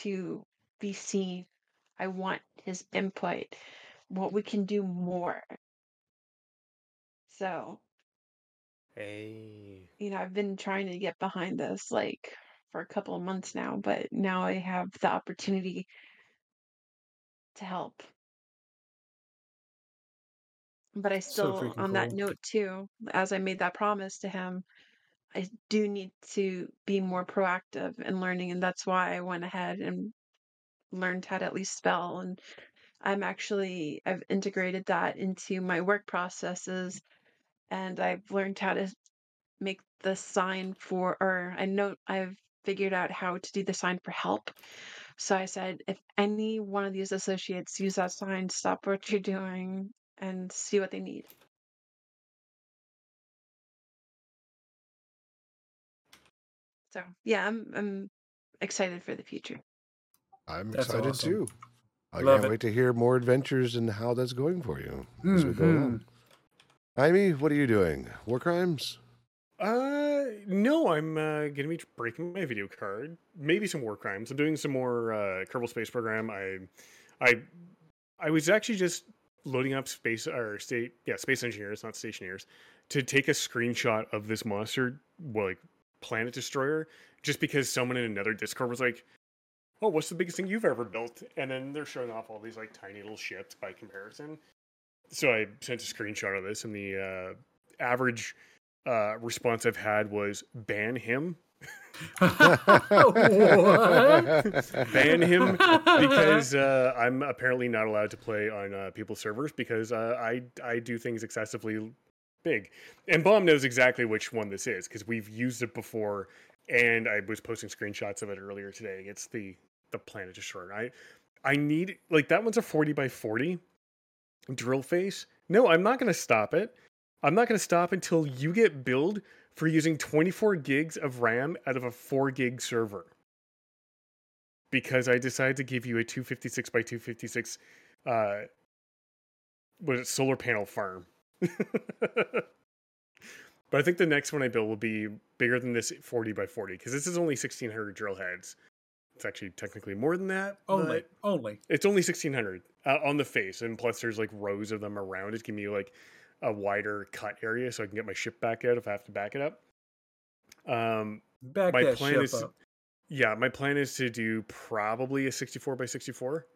D: to be seen. I want his input, what we can do more. So,
C: Hey.
D: you know, I've been trying to get behind this like for a couple of months now, but now I have the opportunity to help. But I
B: So
D: still,
B: freaking
D: on that
B: cool.
D: note too, as I made that promise to him, I do need to be more proactive in learning, and that's why I went ahead and learned how to at least spell. And I'm actually, I've integrated that into my work processes, and I've learned how to make the sign for, or I know I've figured out how to do the sign for help. So I said, if any one of these associates use that sign, stop what you're doing and see what they need. So yeah, I'm I'm excited for the future.
A: I'm
B: That's
A: excited
B: awesome.
A: too. I
B: Love
A: can't
B: it.
A: wait to hear more adventures and how that's going for you as we go
B: Mhm.
A: along. Amy, what are you doing? War crimes?
C: Uh, no, I'm uh, gonna be breaking my video card. Maybe some war crimes. I'm doing some more uh, Kerbal Space Program. I, I, I was actually just loading up space or state, yeah, space engineers, not stationers, to take a screenshot of this monster, like planet destroyer, just because someone in another Discord was like, "Oh, what's the biggest thing you've ever built?" And then they're showing off all these like tiny little ships by comparison. So I sent a screenshot of this, and the uh, average uh, response I've had was ban him? ban him because uh, I'm apparently not allowed to play on uh, people's servers because uh, I I do things excessively big, and Bomb knows exactly which one this is because we've used it before, and I was posting screenshots of it earlier today. It's the the Planet Destroyer. I I need like that one's a forty by forty drill face. No, I'm not going to stop it. I'm not going to stop until you get billed for using 24 gigs of RAM out of a 4 gig server. Because I decided to give you a 256 by 256 uh was it solar panel farm. but I think the next one I build will be bigger than this 40 by 40 because this is only 1600 drill heads. It's actually technically more than that.
B: only, only.
C: it's only 1600 uh, on the face, and plus there's like rows of them around it, give me like a wider cut area so I can get my ship back out if I have to back it up. Um,
B: Back
C: my
B: that
C: plan
B: ship
C: is,
B: up.
C: yeah, my plan is to do probably a 64 by 64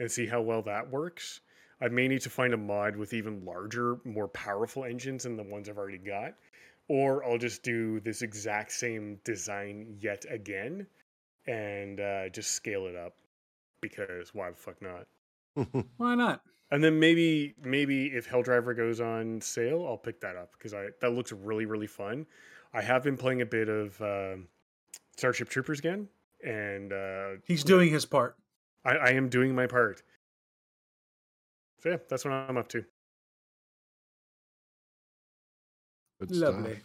C: and see how well that works. I may need to find a mod with even larger, more powerful engines than the ones I've already got, or I'll just do this exact same design yet again and uh, just scale it up because why the fuck not?
B: Why not?
C: And then maybe maybe if Helldiver goes on sale, I'll pick that up because I that looks really really fun. I have been playing a bit of um Starship Troopers again, and uh,
B: He's doing his part.
C: I, I am doing my part. So yeah, that's what I'm up to.
A: Good stuff.
B: Lovely.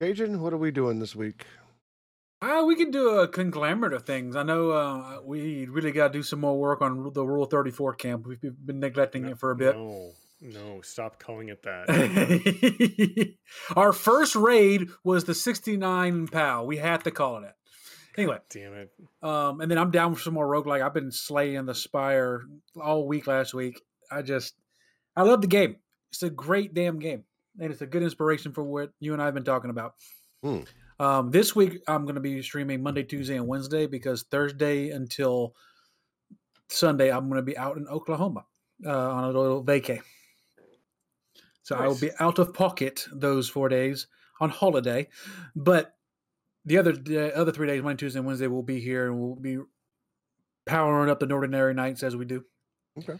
A: Cajun, what are we doing this week?
B: Ah, we could do a conglomerate of things. I know uh, we really got to do some more work on the Rule 34 camp. We've been neglecting it for a bit.
C: No, no, stop calling it that.
B: Our first raid was the 69 PAL. We had to call it that. Anyway,
C: Damn it.
B: um, and then I'm down for some more roguelike. I've been slaying the Spire all week last week. I just, I love the game. It's a great damn game. And it's a good inspiration for what you and I have been talking about.
A: Hmm.
B: Um, this week, I'm going to be streaming Monday, Tuesday, and Wednesday because Thursday until Sunday, I'm going to be out in Oklahoma uh, on a little vacay. So I will be out of pocket those four days on holiday, but the other the other three days, Monday, Tuesday, and Wednesday, we'll be here and we'll be powering up the Northern ordinary nights as we do.
A: Okay.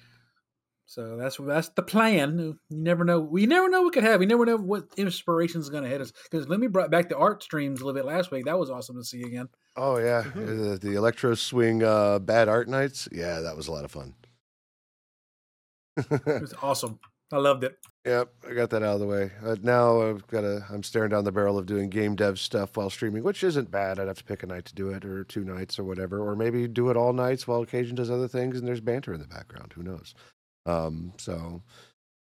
B: So that's that's the plan. You never know. We never know what could happen. We never know what inspiration is going to hit us. Because let me brought back the art streams a little bit last week. That was awesome to see again.
A: Oh yeah,
C: Mhm.
A: the, the electro swing uh, bad art nights. Yeah, that was a lot of fun.
B: It was awesome. I loved it.
A: Yep, I got that out of the way. Uh, now I've got a. I'm staring down the barrel of doing game dev stuff while streaming, which isn't bad. I'd have to pick a night to do it, or two nights, or whatever, or maybe do it all nights while occasion does other things, and there's banter in the background. Who knows? Um, so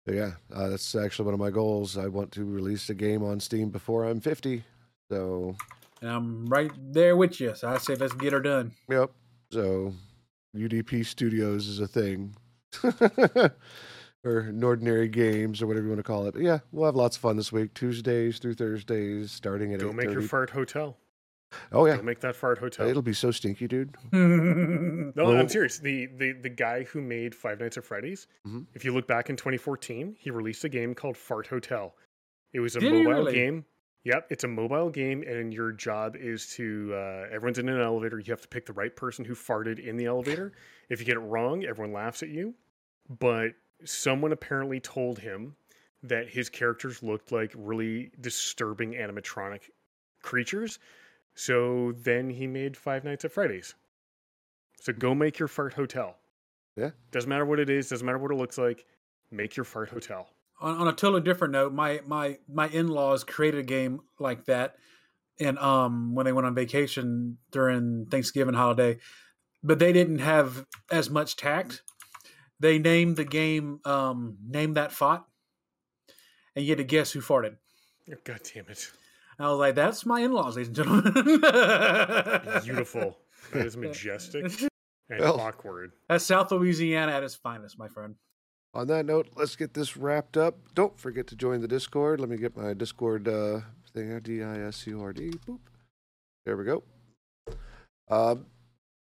A: So yeah, uh, that's actually one of my goals. I want to release a game on Steam before I'm 50. So
B: And I'm right there with you. So I say let's get her done.
A: Yep. So UDP Studios is a thing. or Ordinary Games or whatever you want to call it. But yeah, we'll have lots of fun this week. Tuesdays through Thursdays, starting at
C: Go make your fart hotel.
A: Oh yeah.
C: Go make that fart hotel.
A: It'll be so stinky, dude.
C: No,
A: Well-
C: I'm serious. The, the the guy who made Five Nights at Freddy's,
A: Mhm.
C: if you look back in 2014, he released a game called Fart Hotel. It was a
B: Did he
C: mobile
B: really?
C: game. Yep, it's a mobile game, and your job is to uh, everyone's in an elevator. You have to pick the right person who farted in the elevator. If you get it wrong, everyone laughs at you. But someone apparently told him that his characters looked like really disturbing animatronic creatures. So then he made Five Nights at Freddy's. So go make your fart hotel.
A: Yeah.
C: Doesn't matter what it is, doesn't matter what it looks like. Make your fart hotel.
B: on, on a totally different note, my my my in laws created a game like that, and um when they went on vacation during Thanksgiving holiday, but they didn't have as much tact. They named the game um name that fought, and you had to guess who farted.
C: Oh, God damn it.
B: I was like, "That's my in laws, ladies and gentlemen."
C: Beautiful. That is majestic and
A: Well.
C: awkward.
B: That's South Louisiana at its finest, my friend.
A: On that note, let's get this wrapped up. Don't forget to join the Discord. Let me get my Discord uh, thing here. D I S U R D. Boop. There we go. Um,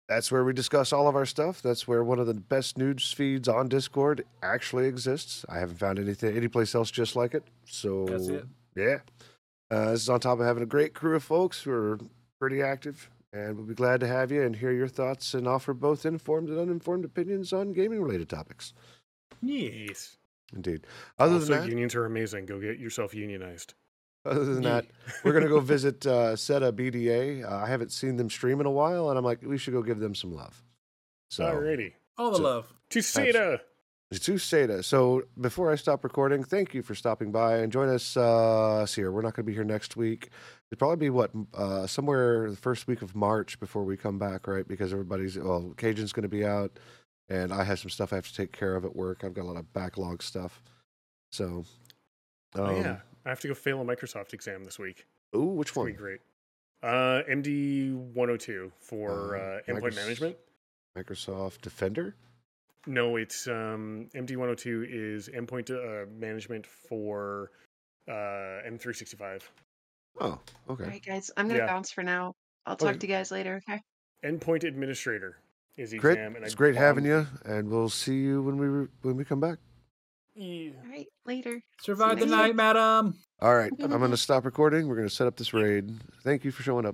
A: that's where we discuss all of our stuff. That's where one of the best news feeds on Discord actually exists. I haven't found anything anyplace else just like it. So
B: That's it.
A: yeah. Uh, this is on top of having a great crew of folks who are pretty active, and we'll be glad to have you and hear your thoughts and offer both informed and uninformed opinions on gaming related topics.
C: Yes.
A: Indeed. Other
C: also,
A: than that,
C: unions are amazing. Go get yourself unionized.
A: other than that, we're gonna go visit uh, Seta BDA. Uh, I haven't seen them stream in a while, and I'm like, we should go give them some love. So
C: Alrighty.
B: All the
A: So-
B: love.
C: To Seda.
A: To Seta. So before I stop recording, thank you for stopping by and join us. Uh, here, we're not gonna be here next week. It'll probably be what uh, somewhere the first week of March before we come back, right? Because everybody's well, Cajun's gonna be out, and I have some stuff I have to take care of at work. I've got a lot of backlog stuff. So, um,
C: oh, yeah. I have to go fail a Microsoft exam this week.
A: Ooh, which
C: It's
A: one?
C: to be great. Uh, MD 102 for
A: Uh,
C: uh, endpoint
A: Micros-
C: management.
A: Microsoft Defender.
C: No, it's um, MD 102 is endpoint uh, management for uh, M365.
A: Oh, okay.
D: All right, guys, I'm gonna
C: Yeah.
D: bounce for now. I'll talk
A: Okay.
D: to you guys later. Okay.
C: Endpoint administrator is the
A: Great.
C: And
A: It's
C: I
A: great having you, and we'll see you when we re- when we come back.
C: Yeah.
D: All right, later.
B: Survive the
D: next
B: night, madam.
A: All right, I'm going to stop recording. We're going to set up this raid. Thank you for showing up.